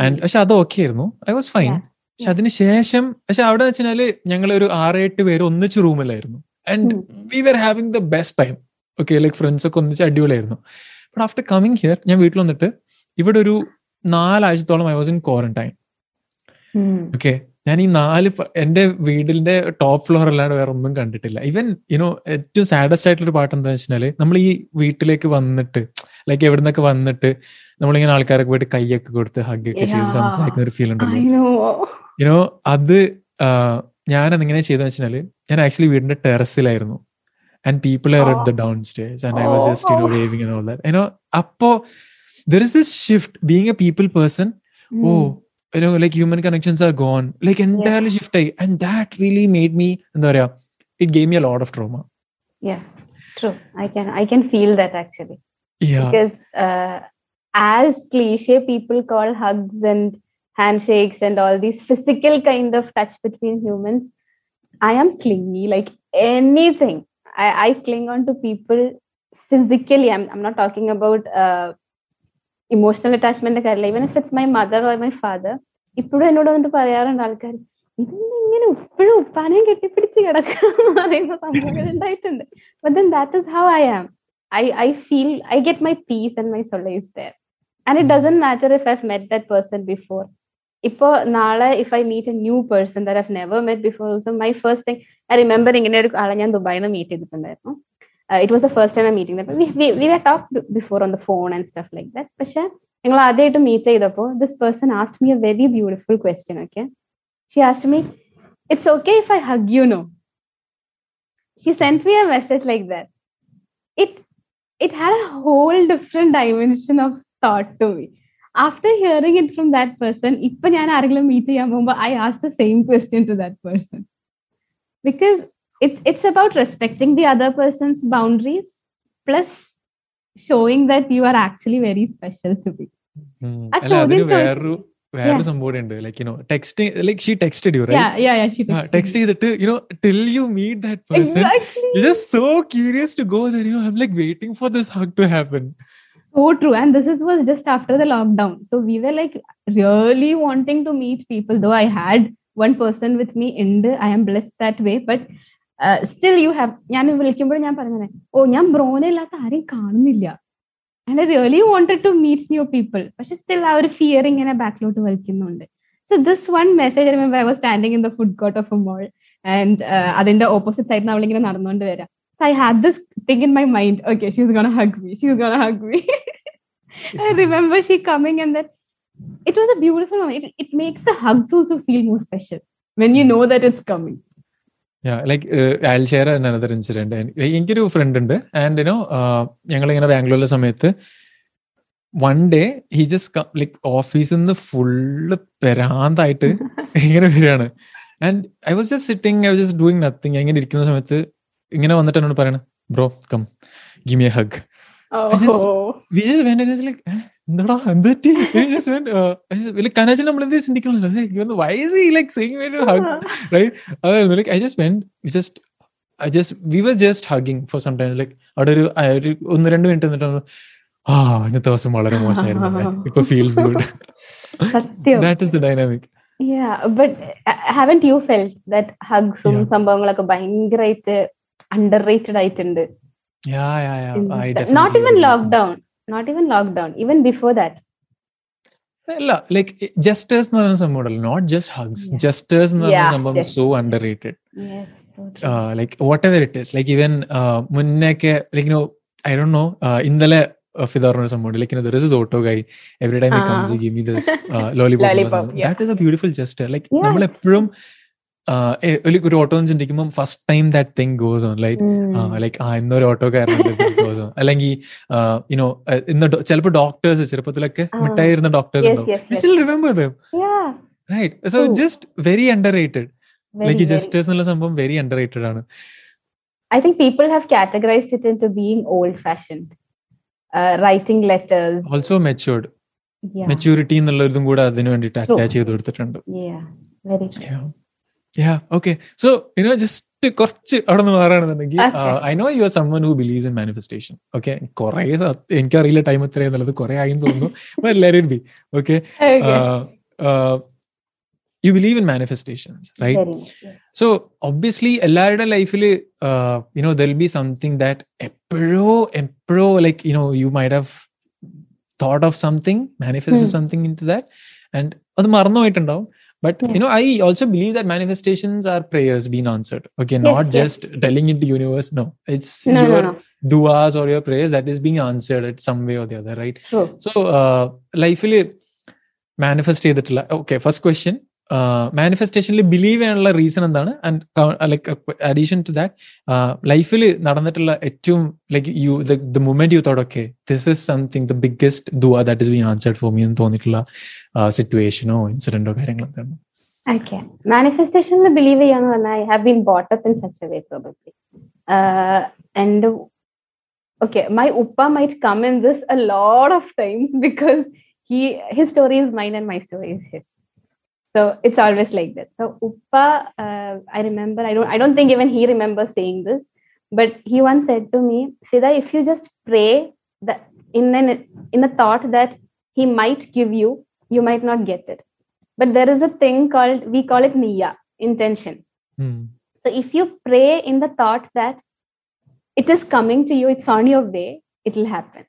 ആൻഡ് പക്ഷെ അത് ഓക്കെ ആയിരുന്നു. I was fine. പക്ഷെ അതിനുശേഷം പക്ഷെ അവിടെ വെച്ചാൽ ഞങ്ങൾ ഒരു ആറ് എട്ട് പേര് ഒന്നിച്ച് റൂമിലായിരുന്നു and we were having the best time okay like friends ഒക്കെ ഒന്നിച്ച് അടിപൊളിയായിരുന്നു. ബട്ട് ആഫ്റ്റർ കമ്മിങ് ഹിയർ ഞാൻ വീട്ടിൽ വന്നിട്ട് ഇവിടെ ഒരു നാലാഴ്ചത്തോളം I was in quarantine okay ഞാൻ ഈ നാല് എന്റെ വീടിന്റെ ടോപ്പ് ഫ്ലോർ അല്ലാണ്ട് വേറെ ഒന്നും കണ്ടിട്ടില്ല ഈവൻ യുനോ ഏറ്റവും സാഡസ്റ്റ് ആയിട്ടുള്ള പാട്ട് എന്താ വെച്ചാൽ നമ്മൾ ഈ വീട്ടിലേക്ക് വന്നിട്ട് ലൈക്ക് എവിടെ നിന്നൊക്കെ വന്നിട്ട് നമ്മളിങ്ങനെ ആൾക്കാരൊക്കെ പോയിട്ട് കൈയൊക്കെ കൊടുത്ത് ഹഗ് ഒക്കെ ചെയ്ത്. സംസാരിക്കുന്ന ഒരു ഫീൽ ഉണ്ടല്ലോ. Know. യുനോ അത് ഞാൻ എങ്ങനെ ചെയ്തെന്ന് വെച്ചാൽ ഞാൻ ആക്ച്വലി വീടിന്റെ ടെറസിലായിരുന്നു and people are at the downstairs and I was just you know waving and all that you know അപ്പോ there is this shift being a people person oh you know like human connections are gone like entirely shift ആയി and that really made me എന്താ പറയാ it gave me a lot of trauma yeah true i can i can feel that actually yeah because uh, as cliche people call hugs and handshakes and all these physical kind of touch between humans i am clingy like anything i, I cling on to people physically i'm, I'm not talking about uh, emotional attachment കാര്യമില്ല even if it's my mother or my father ഇപ്പോഴും എന്നോട് വന്നിട്ട് പറയാറുണ്ട് ആൾക്കാർ ഇങ്ങനെ ഇപ്പോഴും ഉപ്പാനെയും കെട്ടിപ്പിടിച്ച് കിടക്കുക <laughs> പറയുന്ന സംഭവങ്ങൾ ഉണ്ടായിട്ടുണ്ട്. But that is how I I I feel I get my peace and my solace there and it doesn't matter if I met that person before ഇപ്പോ നാളെ if I meet a new person that have never met before my first thing I remember ഇങ്ങനെ ഒരു ആളെ ഞാൻ ദുബായിൽ നിന്ന് meet ചെയ്തിട്ടുണ്ടായിരുന്നു. it was the first time I meeting we we talk before on the phone and stuff like that പക്ഷെ ഞങ്ങൾ ആദ്യമായിട്ട് മീറ്റ് ചെയ്തപ്പോൾ this person asked me a very beautiful question okay she asked me it's okay if I hug you no she sent me a message like that it it had a whole different dimension of thought to me after hearing it from that person ഇപ്പൊ ഞാൻ ആരെങ്കിലും meet ചെയ്യാൻ പോകുമ്പോൾ I ask the same question to that person because it, it's about respecting the other person's boundaries plus showing that you are actually very special to me ഉം. ആ അല്ല അതിന് ചോദ്യം ചോദിച്ച- വേറൊരു വേറൊരു സംഭവം ഉണ്ട് like you know texting like she texted you yeah yeah yeah she texted text me. ചെയ്തിട്ട് you know till you meet that person exactly You're just so curious to go there. You know, I'm like waiting for this hug to happen. so true and this is was just after the lockdown so we were like really wanting to meet people though i had one person with me in the i am blessed that way but uh, still you have ഞാൻ വിളിക്കുമ്പോൾ ഞാൻ പറഞ്ഞത് ഓ ഞാൻ ബ്രോനെ ഇല്ലാത്ത ആരെയും കാണുന്നില്ല and I really wanted to meet new people പക്ഷെ still ആ ഒരു ഫിയർ ഇങ്ങനെ ബാക്കിലോട്ട് വലിക്കുന്നുണ്ട് so this one message remember I was standing in the food court of a mall and അതിന്റെ ഓപ്പോസിറ്റ് സൈഡിൽ അവളിങ്ങനെ നടന്നുകൊണ്ട് വരാം So I had this thing in my mind. Okay, she's gonna hug me. She's gonna hug me. I remember she coming and that it was a beautiful moment. It, it makes the hugs also feel more special when you know that it's. Yeah, like share I'll share another incident. And എനിക്കൊരു friend ഉണ്ട്. And you know ഞങ്ങൾ ഇങ്ങനെ ബാംഗ്ലൂരിലെ സമയത്ത് one day he just like ഓഫീസിൽ നിന്ന് full പെരാന്തായിട്ട് ഇങ്ങനെ വരികയാണ്. And I was just sitting I was just doing nothing ഇങ്ങനെ ഇരിക്കുന്ന സമയത്ത് ഇങ്ങനെ വന്നിട്ട് എന്നോട് പറയണ bro come gimme a hug just- we just went and it's like "Eh, എന്താടാ എന്ത് പറ്റി We just went, uh, I just- like കനച്ചിൽ നമ്മൾ എന്ത് ചിന്തിക്കണല്ലോ why is he like saying me to hug right അതായിരുന്നു like I just went we just I just we were just hugging for some time like അവിടെ ഒരു ആ, ഒരു ഒന്ന് രണ്ട് minute എന്നിട്ട് ആ ഇന്നത്തെ ദിവസം വളരെ മോശമായിരുന്നു ഇപ്പൊ ഫീൽസ് ഗുഡ് സത്യം that is the dynamic Yeah, but uh, haven't you felt that hugs ഉം Yeah. സംഭവങ്ങളൊക്കെ ഭയങ്കരമായിട്ട് അണ്ടർ റേറ്റഡ് ആയിട്ടുണ്ട് yeah yeah yeah. I definitely not even lockdown not even lockdown even before that. അല്ല like gestures എന്ന് പറയുന്ന സംഭവം ഉണ്ടല്ലോ not just hugs gestures എന്ന് പറയുന്ന സംഭവം so underrated like whatever it is like even മുന്നേക്കെ like no I do know ഇന്നലെ ഫിദാറിന് സംഭവം like there is auto guy every time. Comes give me this lollipop that is a beautiful gesture like നമ്മൾ എപ്പോഴും ഒരു auto ചിന്തിക്കുമ്പോൾ first time that thing goes on like. Like ആ ഇന്നൊരു auto goes on അല്ലെങ്കിൽ യുനോ ഇന്ന് ചിലപ്പോൾ doctors ചെറുപ്പത്തിലൊക്കെ മിട്ടായിരുന്ന ഡോക്ടേഴ്സ് ഉണ്ടാവും yes, yes. Still remember them yeah right so. Just very underrated like gestures എന്നുള്ള സംഭവം വെരി അണ്ടർ റേറ്റഡ് ആണ് I think people have categorized it into being old fashioned. Uh, writing letters. Also matured. Yeah. Maturity അതിനു വേണ്ടിട്ട് True. Attach ചെയ്ത് കൊടുത്തിട്ടുണ്ട് Yeah. Very true. Yeah okay so you know just കുറച്ച് അവിടെ നിന്ന് മാറുകയാണെന്നുണ്ടെങ്കിൽ Okay. I know you are someone who believes in manifestation okay കുറെ എനിക്കറിയില്ല ടൈം എത്രയാന്നുള്ളത് കുറെ ആയി തോന്നുന്നു. Let it be okay Okay. You believe in manifestations right. So obviously എല്ലാവരുടെ ലൈഫിൽ you know there'll be something that എപ്പോഴോ എപ്പോഴോ like you know you might have thought of something manifest. Something into that and അത് മറന്നുപോയിട്ടുണ്ടാവും But Yeah. You know I also believe that manifestations are prayers been answered okay not yes. Just telling into universe no it's No, no, your no. duas or your prayers that is being answered at some way or the other right True. so uh, ലൈഫിൽ manifest ചെയ്തിട്ടുള്ള okay first question മാനിഫെസ്റ്റേഷനിൽ believe ചെയ്യാനുള്ള reason എന്താണ്? And like addition to that ലൈഫിൽ നടന്നിട്ടുള്ള ഏറ്റവും like you the moment you thought okay this is something the biggest Dua that is be answered for me എന്ന് തോന്നിയിട്ടുള്ള സിറ്റുവേഷനോ ഇൻസിഡന്റോ കാര്യങ്ങളോ എന്താണ്? ഓക്കെ മാനിഫെസ്റ്റേഷനിൽ ബിലീവ് ചെയ്യാന്ന് പറഞ്ഞാൽ I have been brought up in such a way probably and okay my uppa might come in this a lot of times because he his story is mine and my story is his. So it's always like that so uppa uh, i remember i don't i don't think even he remembers saying this but he once said to me Sida, if you just pray that in an in a thought that he might give you you might not get it but there is a thing called we call it niya intention Hmm. so if you pray in the thought that it is coming to you, it's on your way, it will happen.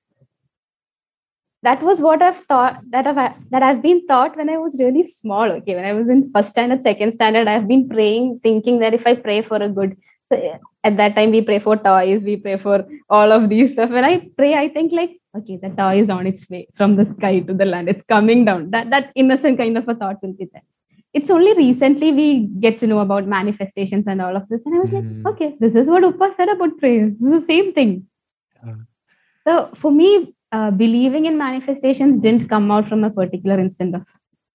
That was what I've thought that I've that I've been taught when I was really small. Okay, when I was in first standard, second standard, I've been praying, thinking that if I pray for a good, so at that time we pray for toys, we pray for all of these stuff. When I pray, I think like, okay, the toy is on its way from the sky to the land. It's coming down. That that innocent kind of a thought will be there. It's only recently we get to know about manifestations and all of this. And I was Hmm. like, okay, this is what Uppa said about prayers. This is the same thing. Yeah. So for me, uh, believing in manifestations didn't come out from a particular incident of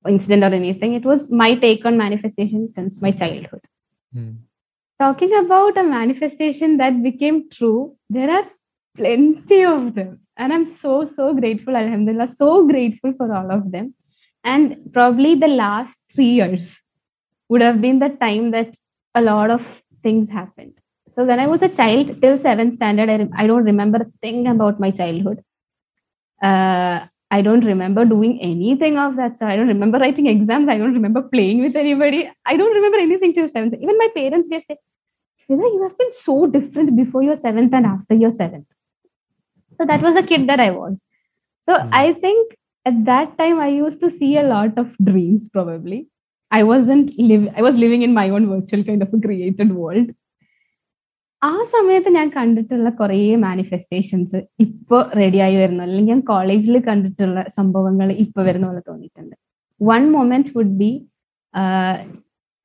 incident or anything. It was my take on manifestation since my childhood. Hmm. Talking about a manifestation that became true, there are plenty of them. And I'm so, so grateful, Alhamdulillah, so grateful for all of them. And probably the last three years would have been the time that a lot of things happened. So when I was a child, till seventh standard, I, I don't remember a thing about my childhood. Uh, I don't remember doing anything of that. So I don't remember writing exams. I don't remember playing with anybody. I don't remember anything till seventh. Even my parents, they say, Fida, you have been so different before your seventh and after your seventh. So that was a kid that I was. So Hmm. I think at that time I used to see a lot of dreams probably. I wasn't live I was living in my own virtual kind of a created world. ആ സമയത്ത് ഞാൻ കണ്ടിട്ടുള്ള കുറേ manifestations ഇപ്പൊ റെഡിയായി വരുന്നു. അല്ലെങ്കിൽ ഞാൻ കോളേജിൽ കണ്ടിട്ടുള്ള സംഭവങ്ങൾ ഇപ്പൊ വരുന്ന പോലെ തോന്നിയിട്ടുണ്ട്. One moment would be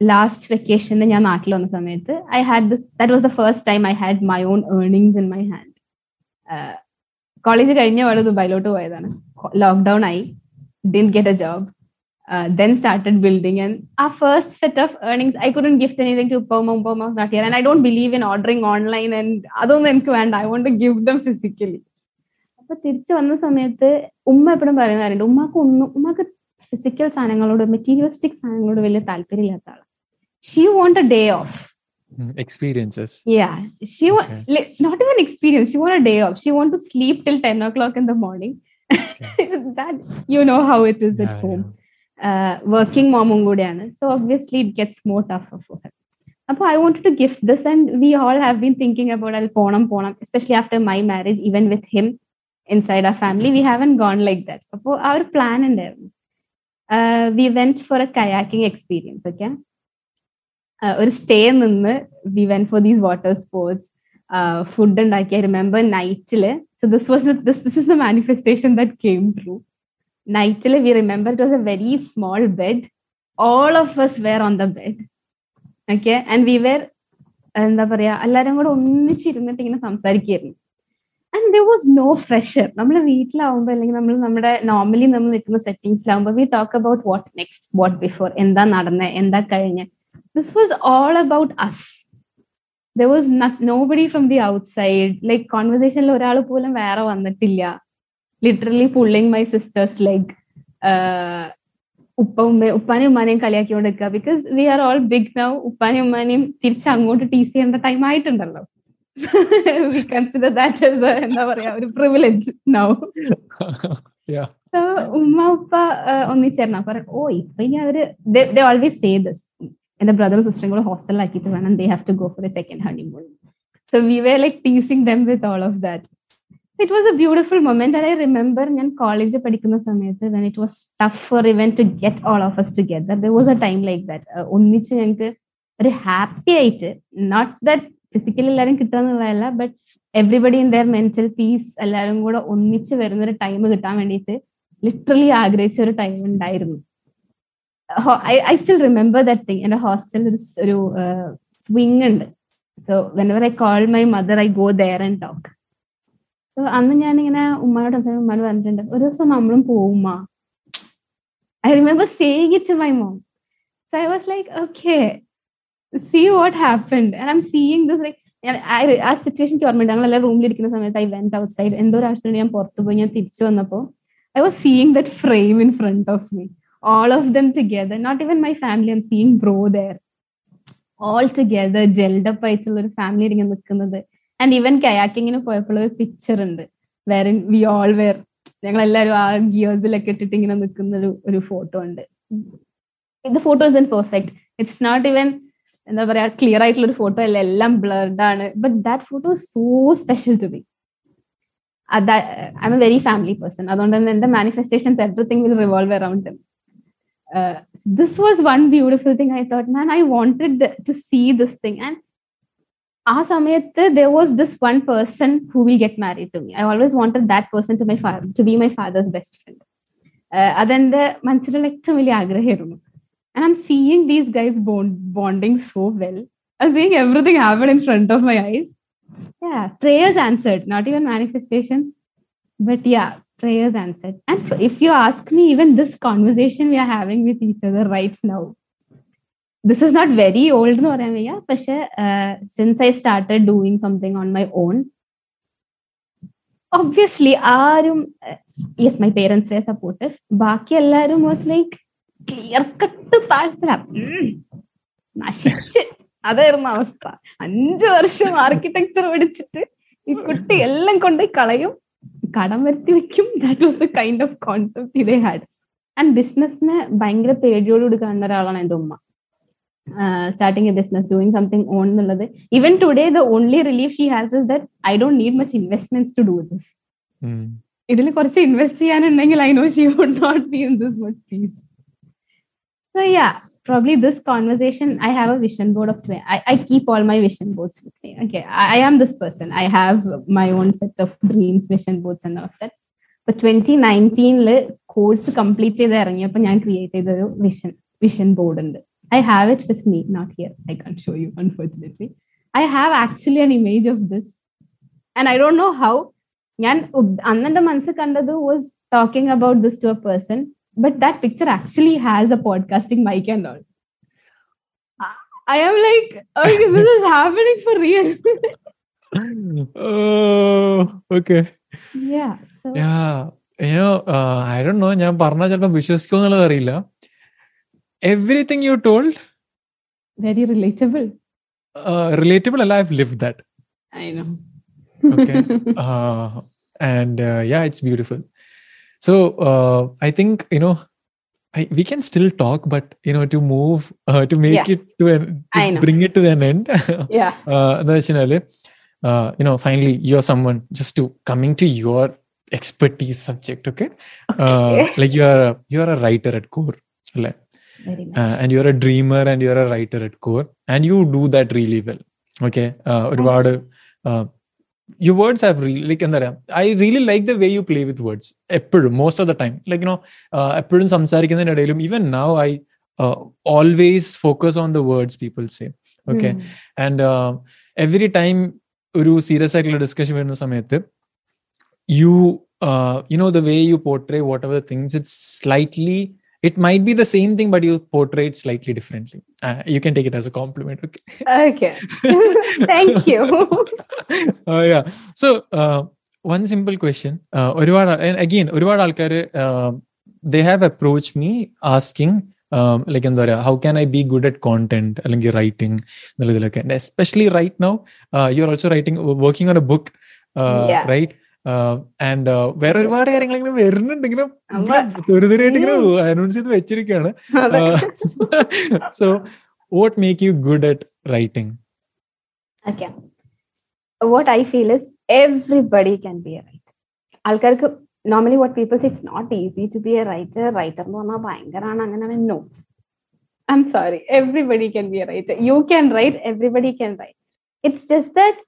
last വെക്കേഷന് ഞാൻ നാട്ടിൽ വന്ന സമയത്ത് I had this that was the first time I had my own earnings in my hand college കഴിഞ്ഞ പാട് ദുബായിലോട്ട് പോയതാണ്. ലോക്ക്ഡൌൺ ആയി. Didn't get a job then started building and our first set of earnings i couldn't gift anything to Upama. Upama was not here and i don't believe in ordering online and അതൊന്നും എനിക്ക് വേണ്ട I want give them physically അപ്പൊ തിരിച്ചു വന്ന സമയത്ത് ഉമ്മ എപ്പോഴും പറയുന്ന കാര്യമുണ്ട് ഉമ്മക്ക് ഒന്നും ഉമ്മക്ക് ഫിസിക്കൽ സാധനങ്ങളോട് മെറ്റീരിയലിസ്റ്റിക് സാധനങ്ങളോട് വലിയ താല്പര്യമില്ലാത്ത ആളാണ് she want a day off Hmm. Experiences. Yeah, she want Okay. li- not even experience. She want a day off. She want to sleep till ten o'clock in the morning. <laughs> that you know how it is at Yeah, home. Uh, working mom കൂടെയാണ് so obviously it gets more tougher for her. അപ്പോൾ I wanted to gift this and we all have been thinking about I'll പോണം പോണം especially after my marriage even with him inside our family we haven't gone like that. അപ്പോൾ ആ ഒരു plan ഉണ്ടായിരുന്നു uh, we went for a kayaking experience okay uh, ഒരു stay നിന്ന് we went for these water sports food ഉണ്ടാക്കി I remember നൈറ്റില് so this was this this is a manifestation that came through നൈറ്റിൽ we remember it was a very small bed all of us were on the bed okay and we were എന്താ പറയാ എല്ലാരും കൂടെ ഒന്നിച്ചിരുന്നിട്ട് ഇങ്ങനെ സംസാരിക്കുകയായിരുന്നു and there was no pressure നമ്മൾ വീട്ടിലാവുമ്പോൾ അല്ലെങ്കിൽ നമ്മൾ നമ്മുടെ നോർമലി നമ്മൾ നിൽക്കുന്ന സെറ്റിംഗ്സിലാവുമ്പോൾ we talk about what next what before എന്താ നടന്നത് എന്താ കഴിഞ്ഞ. This was all about us there was nobody from the outside like കോൺവെർസേഷനിൽ ഒരാൾ പോലും വേറെ വന്നിട്ടില്ല. Literally pulling my sisters like ഉപ്പ ഉമ്മ ഉപ്പാനെയും ഉമ്മാനെയും കളിയാക്കിക്കൊണ്ട് നിൽക്കുക. Because we are all big now ഉപ്പാനെയും ഉമ്മാനെയും തിരിച്ച് അങ്ങോട്ട് ടീസ് ചെയ്യേണ്ട ടൈം ആയിട്ടുണ്ടല്ലോ. വി കൺസിഡർ ദാറ്റ് എന്താ പറയാ ഒരു പ്രിവിലേജ് നൗ yeah. ഉമ്മ ഉപ്പ ഒന്നിച്ചേർന്ന. പറയും ഓ ഇപ്പൊ ഇനി അവർ ദേ ഓൾവേസ് സേ ദിസ് എന്റെ ബ്രദറും സിസ്റ്ററും കൂടെ ഹോസ്റ്റലിലാക്കിയിട്ട് വേണം. They have to go for a second honeymoon so we were like teasing them with all of that it was a beautiful moment I remember ഞാൻ കോളേജിൽ പഠിക്കുന്ന സമയത്ത് when it was tough for even to get all of us together there was a time like that ഒന്നിച്ച് ഞങ്ങൾക്ക് ഒരു happy ആയിട്ട് not that physically എല്ലാവരും കിട്ടുകയെന്നുള്ളതല്ല but everybody in their mental peace എല്ലാവരും കൂടെ ഒന്നിച്ച് വരുന്ന ഒരു ടൈം കിട്ടാൻ വേണ്ടിയിട്ട് ലിറ്ററലി ആഗ്രഹിച്ച ഒരു ടൈം ഉണ്ടായിരുന്നു. I still remember that thing എന്റെ ഹോസ്റ്റലിൽ ഒരു സ്വിങ് ഉണ്ട്. So whenever I call my mother I go there and talk അന്ന് ഞാനിങ്ങനെ ഉമ്മയോട് ഉമ്മയോട് പറഞ്ഞിട്ടുണ്ട് ഒരു ദിവസം നമ്മളും പോവുമ്മ I remember saying it my mom so I was like okay see what happened and I am seeing this like ആ situation ഓർമ്മയുണ്ട്. ഞങ്ങൾ എല്ലാം റൂമിൽ ഇരിക്കുന്ന സമയത്ത് ഐ വെന്റ് ഔട്ട് സൈഡ് എന്തോ ഒരു ആവശ്യത്തിന് ഞാൻ പുറത്തു പോയി ഞാൻ തിരിച്ചു വന്നപ്പോൾ I was seeing that frame in front of me all of them together. Not even my family i'm seeing bro there. All together up ആയിട്ടുള്ള ഒരു ഫാമിലി ഇങ്ങനെ നിൽക്കുന്നത് ആൻഡ് ഈവൻ കയാക്കിങ്ങിന് പോയപ്പോൾ ഒരു പിക്ചർ ഉണ്ട്. വേറെ വി ഓൾ വെയർ ഞങ്ങൾ എല്ലാവരും ആ ഗിയേഴ്സിലൊക്കെ ഇട്ടിട്ട് ഇങ്ങനെ നിൽക്കുന്ന ഒരു ഒരു ഫോട്ടോ ഉണ്ട്. ഇത് photo is imperfect it's not even എന്താ പറയാ ക്ലിയർ ആയിട്ടുള്ള ഒരു ഫോട്ടോ അല്ല. എല്ലാം ബ്ലർഡ് ആണ്. But that photo so special to be I am a very family person അതുകൊണ്ട് തന്നെ എന്റെ manifestations everything will revolve around them this this was one beautiful thing I thought, man, I wanted to see this thing. And ആ സമയത്ത് there was this one person who will get married to me. I always wanted that person to my father to be my father's best friend. Uh, അതെന്റെ മനസ്സിലുള്ള ഏറ്റവും വലിയ ആഗ്രഹമായിരുന്നു And I'm seeing these guys bond, bonding so well. I'm seeing everything happen in front of my eyes. Yeah, prayers answered, not even manifestations. But yeah, prayers answered. And if you ask me, even this conversation we are having with each other right now, this not very old എന്ന് പറയാൻ വയ്യ. പക്ഷെ since I started doing something on my own obviously ആരും yes my parents were supportive ബാക്കി എല്ലാവരും was like clear cut താല്പര്യം. നശിച്ച്. അതായിരുന്നു അവസ്ഥ. അഞ്ചു വർഷം ആർക്കിടെക്ചർ പഠിച്ചിട്ട് ഈ കുട്ടി എല്ലാം കൊണ്ട് കളയും. കടം വരുത്തി വെക്കും. That was the kind of concept ഇതേ ഹാഡ് ആൻഡ് ബിസിനസ്സിനെ ഭയങ്കര പേടിയോടുകൂടി കാണുന്ന ഒരാളാണ് എന്റെ ഉമ്മ. starting a business doing something on എന്നുള്ളത് even today the only relief she has is that I don't need much investments to do this ഇതിൽ കുറച്ച് invest ചെയ്യാനുണ്ടെങ്കിൽ I know she would not be in this much peace so yeah probably this conversation i have a vision board of 20 I, I keep all my vision boards with me okay I, I am this person i have my own set of dreams vision boards and all of that but 2019 course complete ചെയ്ത് ഇറങ്ങിയപ്പോൾ ഞാൻ create ചെയ്തൊരു vision vision I have it with me not here I can show you unfortunately I have actually an image of this and I don't know how ഞാൻ അന്ന് എന്റെ മനസ്സിൽ കണ്ടത് was talking about this to a person but that picture actually has a podcasting mic and all. I am like, okay, this is happening for real. <laughs> oh, okay. Yeah. So. Yeah. You know, uh, I don't know. ഞാൻ പറഞ്ഞാൽ ചിലപ്പോൾ വിശ്വസിക്കുമോ എന്നുള്ളത് അറിയില്ല everything you told very relatable. uh, relatable and i've lived that. I know. Okay. <laughs> Uh, and uh, yeah it's beautiful. So uh, i think you know I, we can still talk but you know to move uh, to make yeah. it to an to bring it to an end. <laughs> Yeah. Uh, uh, you know finally you're someone just to coming to your expertise subject okay, okay. Uh, like you are a, you are a writer at core Very much. uh, and you're a dreamer and you're a writer at core and you do that really well okay uh, ഒരുപാട് uh, your words have really like എന്താ പറയാ I really like the way you play with words എപ്പോഴും most of the time like you know എപ്പോഴും സംസാരിക്കുന്നതിനിടയിലും even now I always focus on the words people say okay Mm. And every time ഒരു serious ആയിട്ടുള്ള discussion വരുന്ന സമയത്ത് you you know the way you portray whatever things it's slightly it might be the same thing but you portray it slightly differently uh, you can take it as a compliment okay Okay. <laughs> Thank you. uh, yeah so uh, one simple question uh, ഒരുപാട് and again ഒരുപാട് ആൾക്കാർ they have approached me asking like എന്താ പറയുക how can I be good at content അല്ലെങ്കിൽ writing എന്നുള്ളതിലൊക്കെ especially right now you are also writing working on a book Yeah. Right and വേറെ ഒരുപാട് കാര്യങ്ങൾ ഇങ്ങനെ വരുന്നുണ്ട് ഇങ്ങനെ അമ്മ. ദുരിതരായിട്ട് ഇങ്ങനെ അനൗൺസ് ചെയ്ത് വെച്ചിരിക്കുകയാണ് so what make you good at writing Okay. What I feel is everybody can be a writer. ആൾക്കാർക്ക് normally what people it's not easy to be a writer writer എന്ന് പറഞ്ഞാൽ ഭയങ്കരമാണ് അങ്ങനെയാണ് no I'm sorry everybody can be a writer you can write everybody can write it's just that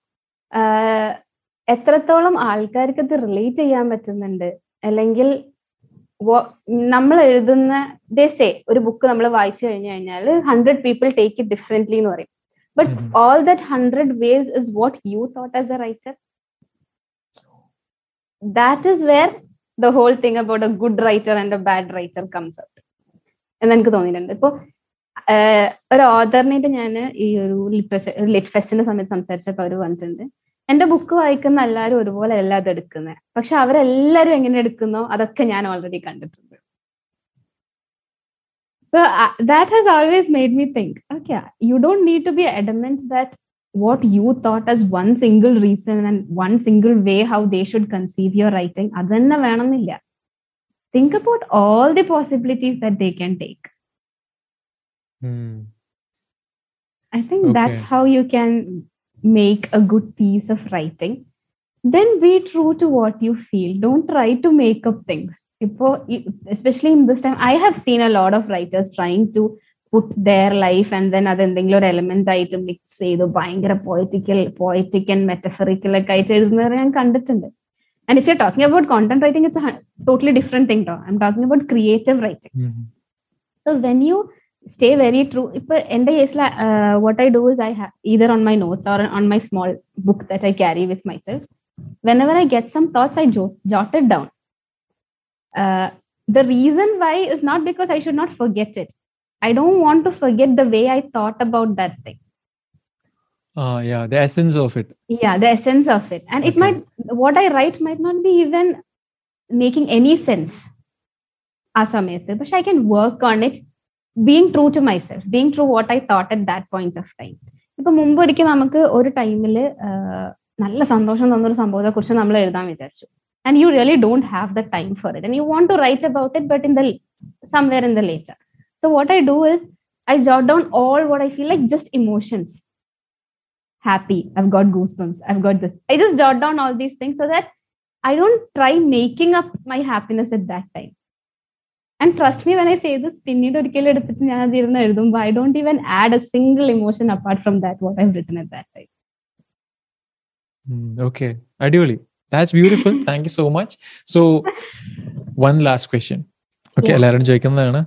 എത്രത്തോളം ആൾക്കാർക്ക് ഇത് relate ചെയ്യാൻ പറ്റുന്നുണ്ട്? അല്ലെങ്കിൽ നമ്മൾ എഴുതുന്ന ദേ ഒരു ബുക്ക് നമ്മൾ വായിച്ചു കഴിഞ്ഞു കഴിഞ്ഞാൽ hundred people take it differently എന്ന് പറയും. But. All that hundred ways is what you thought as a writer that is where the whole thing about a good writer and a bad writer comes out എന്ന് എനിക്ക് തോന്നിയിട്ടുണ്ട്. ഇപ്പൊ ഒരു ഓതറിനായിട്ട് ഞാൻ ഈ ഒരു ലിറ്ററേച്ചർ ലിറ്റ് ഫെസ്റ്റിന്റെ സമയത്ത് സംസാരിച്ചപ്പോൾ അവർ പറഞ്ഞിട്ടുണ്ട്. എന്റെ ബുക്ക് വായിക്കുന്ന എല്ലാവരും ഒരുപോലെ അല്ല അത് എടുക്കുന്നത് പക്ഷെ അവരെല്ലാരും എങ്ങനെ എടുക്കുന്നോ അതൊക്കെ ഞാൻ ഓൾറെഡി കണ്ടിട്ടുണ്ട് so uh, that has always made me think, okay, you don't need to be adamant that what you thought as one single reason and one single way how they should conceive your writing, അതെന്നെ വേണമെന്നില്ല think about all the possibilities that they can take. Hmm. I think that's how you can make a good piece of writing. Then be true to what you feel. Don't try to make up things. Ipo- Especially in this time, I have seen a lot of writers trying to put their life and then അതെന്തെങ്കിലും ഒരു element ആയിട്ട് mix ചെയ്ത് ഭയങ്കര പോയറ്റിക്കൽ poetic and metaphorical ഒക്കെ ആയിട്ട് എഴുതുന്നവരെ ഞാൻ കണ്ടിട്ടുണ്ട് and if you talking about content writing it's totally different thing to I'm talking about creative writing Hmm. so when you stay very true if i இப்போ எந்த ஏஜ்ல what I do is I have either on my notes or on my small book that I carry with myself. Whenever I get some thoughts, I jot, it down. Uh, the reason why is not because I should not forget it. I don't want to forget the way I thought about that thing. Uh, yeah, the essence of it. Yeah, the essence of it. And it might, what I write might not be even making any sense. Asamayate, but I can work on it being true to myself being true what I thought at that point of time ഇപ്പൊ മുമ്പ് ഒരിക്കൽ നമുക്ക് ഒരു ടൈമിൽ നല്ല സന്തോഷം തന്നൊരു സംഭവത്തെ കുറിച്ച് നമ്മൾ എഴുതാൻ വിചാരിച്ചു and you really don't have the time for it and you want to write about it but in the somewhere in the later so what I do is I jot down all what I feel like just emotions happy i've got goosebumps i've got this i just jot down all these things so that i don't try making up my happiness at that time and trust me when i say this പിന്നീട് ഒരിക്കലും എടുത്തിട്ട് ഞാൻ അതിരുന്ന് എഴുതുമ്പോൾ I don't even add a single emotion apart from that what I written at that time okay അടിപൊളി that's beautiful thank you so much so one last question okay. എല്ലാവരും ചോദിക്കുന്നതാണ്.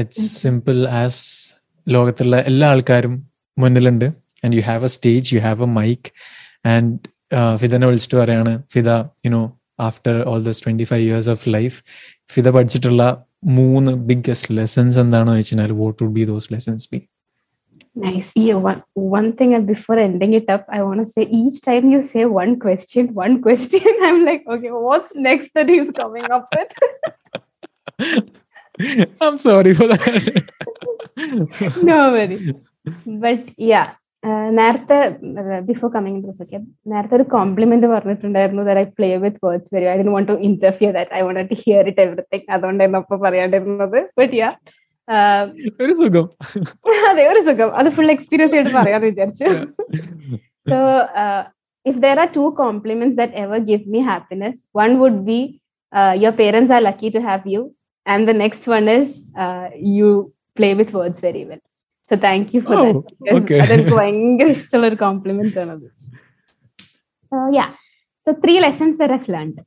It's. Simple as ലോകത്തുള്ള എല്ലാ ആൾക്കാരും മുന്നിലുണ്ട്. And you have a stage you have a mic and ഫിദനെ വിളിച്ചിട്ട് പറയാണ് Fida you know after all these twenty five years of life Fida പഠിച്ചിട്ടുള്ള മൂന്ന് ബിഗ്ഗസ്റ്റ് ലെസൺസ് എന്താണെന്ന് വെച്ചാൽ what would be those lessons be Nice. Yeah, one, one thing and before ending it up, I want to say each time you say one question, one question, <laughs> I'm like, okay, what's next that he's coming up with? <laughs> I'm sorry for that. <laughs> no worries. But yeah, uh, നേരത്തെ before coming to ഒക്കെ നേരത്തെ ഒരു compliment പറഞ്ഞിട്ടുണ്ടായിരുന്നു that I play with words very I'd want to interfere that I want to hear it everything അതുകൊണ്ടായിരുന്നു അപ്പൊ പറയാണ്ടിരുന്നത്. But yeah ഒരു സുഖം. അതെ ഒരു സുഖം. അത് ഫുൾ എക്സ്പീരിയൻസ് ആയിട്ട് പറയാന്ന് വിചാരിച്ചു. So if there are two compliments that ever give me happiness one would be your parents are lucky to have you and the next one is you play with words very well. So, thank you for Oh, that. because okay. അതെനിക്ക് ഭയങ്കര <laughs> ഇഷ്ടമുള്ള ഒരു complement ആണത് So, yeah. So, three lessons that I've learned.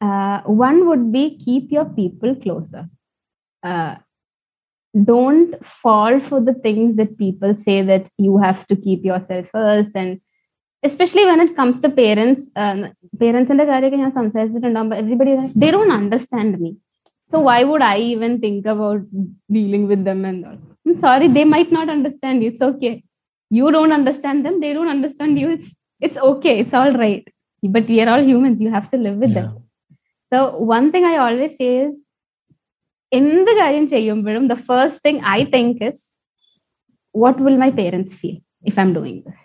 Uh, one would be keep your people closer. Uh, don't fall for the things that people say that you have to keep yourself first and especially when it comes to parents um, parents ന്റെ കാര്യമൊക്കെ ഞാൻ സംസാരിച്ചിട്ടുണ്ടാകുമ്പോൾ everybody is like, they don't understand me so why would i even think about dealing with them and all i'm sorry they might not understand you it's okay you don't understand them they don't understand you it's it's okay it's all right but we are all humans you have to live with them so one thing I always say is എന്ത് കാര്യം ചെയ്യുമ്പോഴും the first thing I think is what will my parents feel if I'm doing this?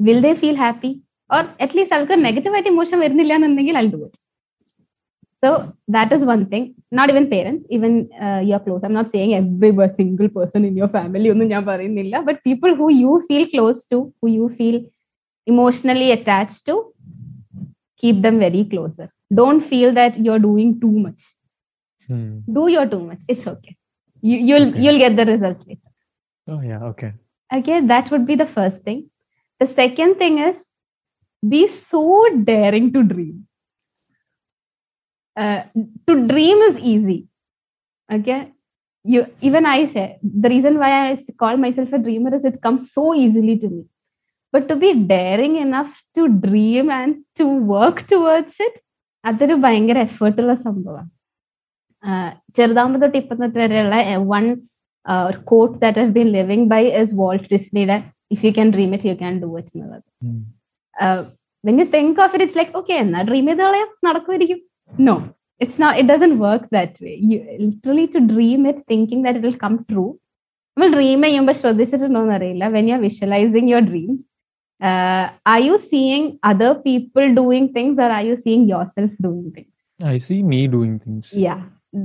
Will they feel happy? Or at least അവർക്ക് നെഗറ്റീവായിട്ട് emotion വരുന്നില്ല എന്നുണ്ടെങ്കിൽ I'll do it. So that is one thing. Not even parents, even uh, your close. I'm not saying every single person in your family, but people who you feel close to, who you feel emotionally attached to, keep them very closer. Don't feel that you're doing too much. Hmm. Do your too much. It's okay. You, you'll okay. you'll get the results later. Oh yeah. Okay. Okay, that would be the first thing. The second thing is be so daring to dream uh, to dream is easy okay you even i say the reason why i call myself a dreamer is it comes so easily to me but to be daring enough to dream and to work towards it അതൊരു ഭയങ്കര എഫേർട്ടുള്ള സംഭവമാണ് ചെറുതാകുമ്പോൾ തൊട്ട് ഇപ്പം തൊട്ട് വരെയുള്ള one ഒരു quote that has been living by is Walt ഡിസ്നിയുടെ if you can dream it you can do it എന്നുള്ളത് when you think of it it's like okay എന്നാ ഡ്രീം ചെയ്ത് കളയാം നടക്കുമായിരിക്കും No it's not it doesn't work that way you literally to dream it thinking that it will come true നമ്മൾ dream ചെയ്യുമ്പോൾ ശ്രദ്ധിച്ചിട്ടുണ്ടോന്ന് അറിയില്ല when you are visualising your dreams are you seeing other people doing things are are you seeing yourself doing things I see me doing things. yeah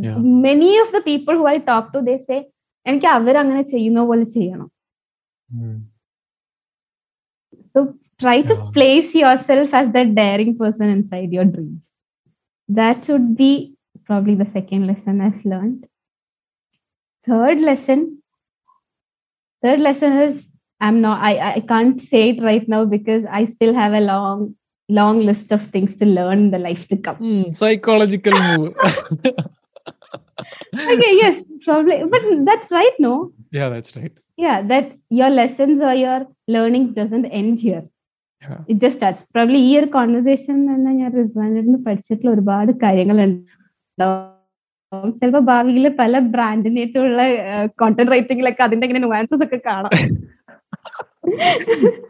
Yeah. many of the people who i talk to they say എനിക്ക് അവരങ്ങനെ ചെയ്യുന്ന പോലെ ചെയ്യണം Mm. so try to Yeah. place yourself as that daring person inside your dreams that should be probably the second lesson i've learned third lesson third lesson is i'm not i i can't say it right now because i still have a long long list of things to learn in the life to come Mm, psychological move. <laughs> okay yes probably but that's right no yeah, that's right. yeah that your lessons or your learnings doesn't end here Yeah. Just starts. Probably ഈ ഒരു conversation തന്നെ ഞാൻ റിസ്വാനിൽ നിന്ന് പഠിച്ചിട്ടുള്ള ഒരുപാട് കാര്യങ്ങളുണ്ട്. ചിലപ്പോ ഭാവിയിൽ പല ബ്രാൻഡിനേറ്റുള്ള കോണ്ടന്റ് റൈറ്റിംഗിലൊക്കെ അതിന്റെ ഇങ്ങനെ നുവാൻസസ് ഒക്കെ കാണാം.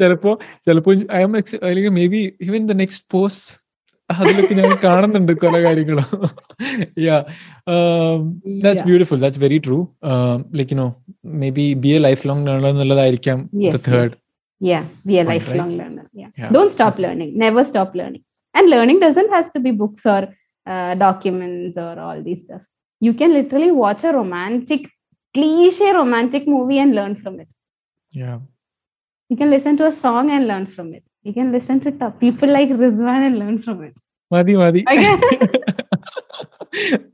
ചിലപ്പോ ചിലപ്പോ ഐ എം അല്ലെങ്കിൽ maybe even the next post അതിലൊക്കെ ഞാൻ കാണുന്നുണ്ട് പല കാര്യങ്ങളും. Yeah that's Yeah. Beautiful that's very true like no maybe be a life long learner എന്നുള്ളതായിരിക്കാം the third. yeah be a Point, lifelong learner yeah. Yeah. don't stop learning never stop learning and learning doesn't has to be books or uh, documents or all these stuff you can literally watch a romantic cliche romantic movie and learn from it yeah You can listen to a song and learn from it. You can listen to t- people like Rizwan and learn from it. മതി മതി Okay.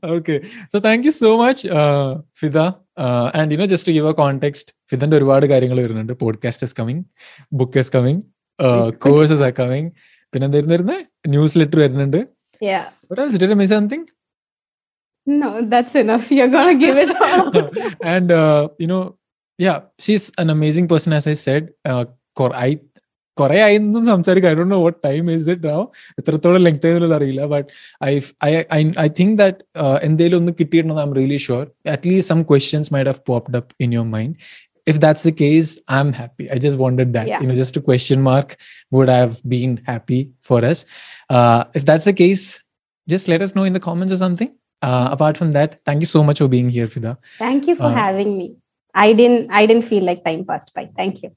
okay <laughs> so thank you so much uh, Fida uh, and you know just to give a context ഫിദന്റെ ഒരുപാട് കാര്യങ്ങൾ വരുന്നുണ്ട് podcast is coming book is coming courses are coming പിന്നെ എന്തായിരുന്നു വരുന്നത് newsletter വരുന്നുണ്ട് Yeah. what else did i miss something No, that's enough. You're gonna give it all. and uh, you know yeah she's an amazing person as i said uh, കൊ- I കുറെ ആയിരുന്നു സംസാരിക്കും I Dr know what time is it no എത്രത്തോളം length ആയെന്നുള്ളത് അറിയില്ല but I I I think that എന്തെങ്കിലും ഒന്ന് കിട്ടിയിട്ടുണ്ടെന്ന് I'm really sure at least some questions might have popped up in your mind if that's the case i'm happy. I just wanted that yeah. you know just a question mark would i have been happy for us? Uh, if that's the case just let us know in the comments or something. Uh, apart from that thank you so much for being here fida thank you for uh, having me. I didn't i didn't feel like time passed by. Thank you.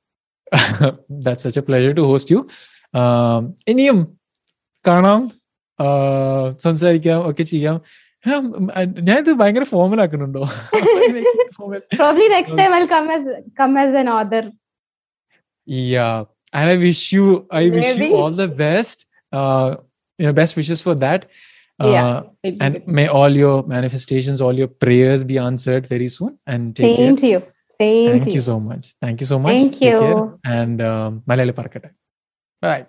<laughs> That's such a pleasure to host you. Um iniyam kanam uh okay ഞാൻ ഞാനിത് ഭയങ്കര formal ആക്കുന്നുണ്ടോ Formal. Probably next time I'll come as come as an author. Yeah, and I wish you, I wish you Maybe. all the best. Uh, you know, best wishes for that. Yeah. Uh, and may all your manifestations, all your prayers be answered very soon. And take Same care. to you. Same Thank to you you. so much. Thank you so much. Thank Take care. you. And um, Malayali Parakata. Bye.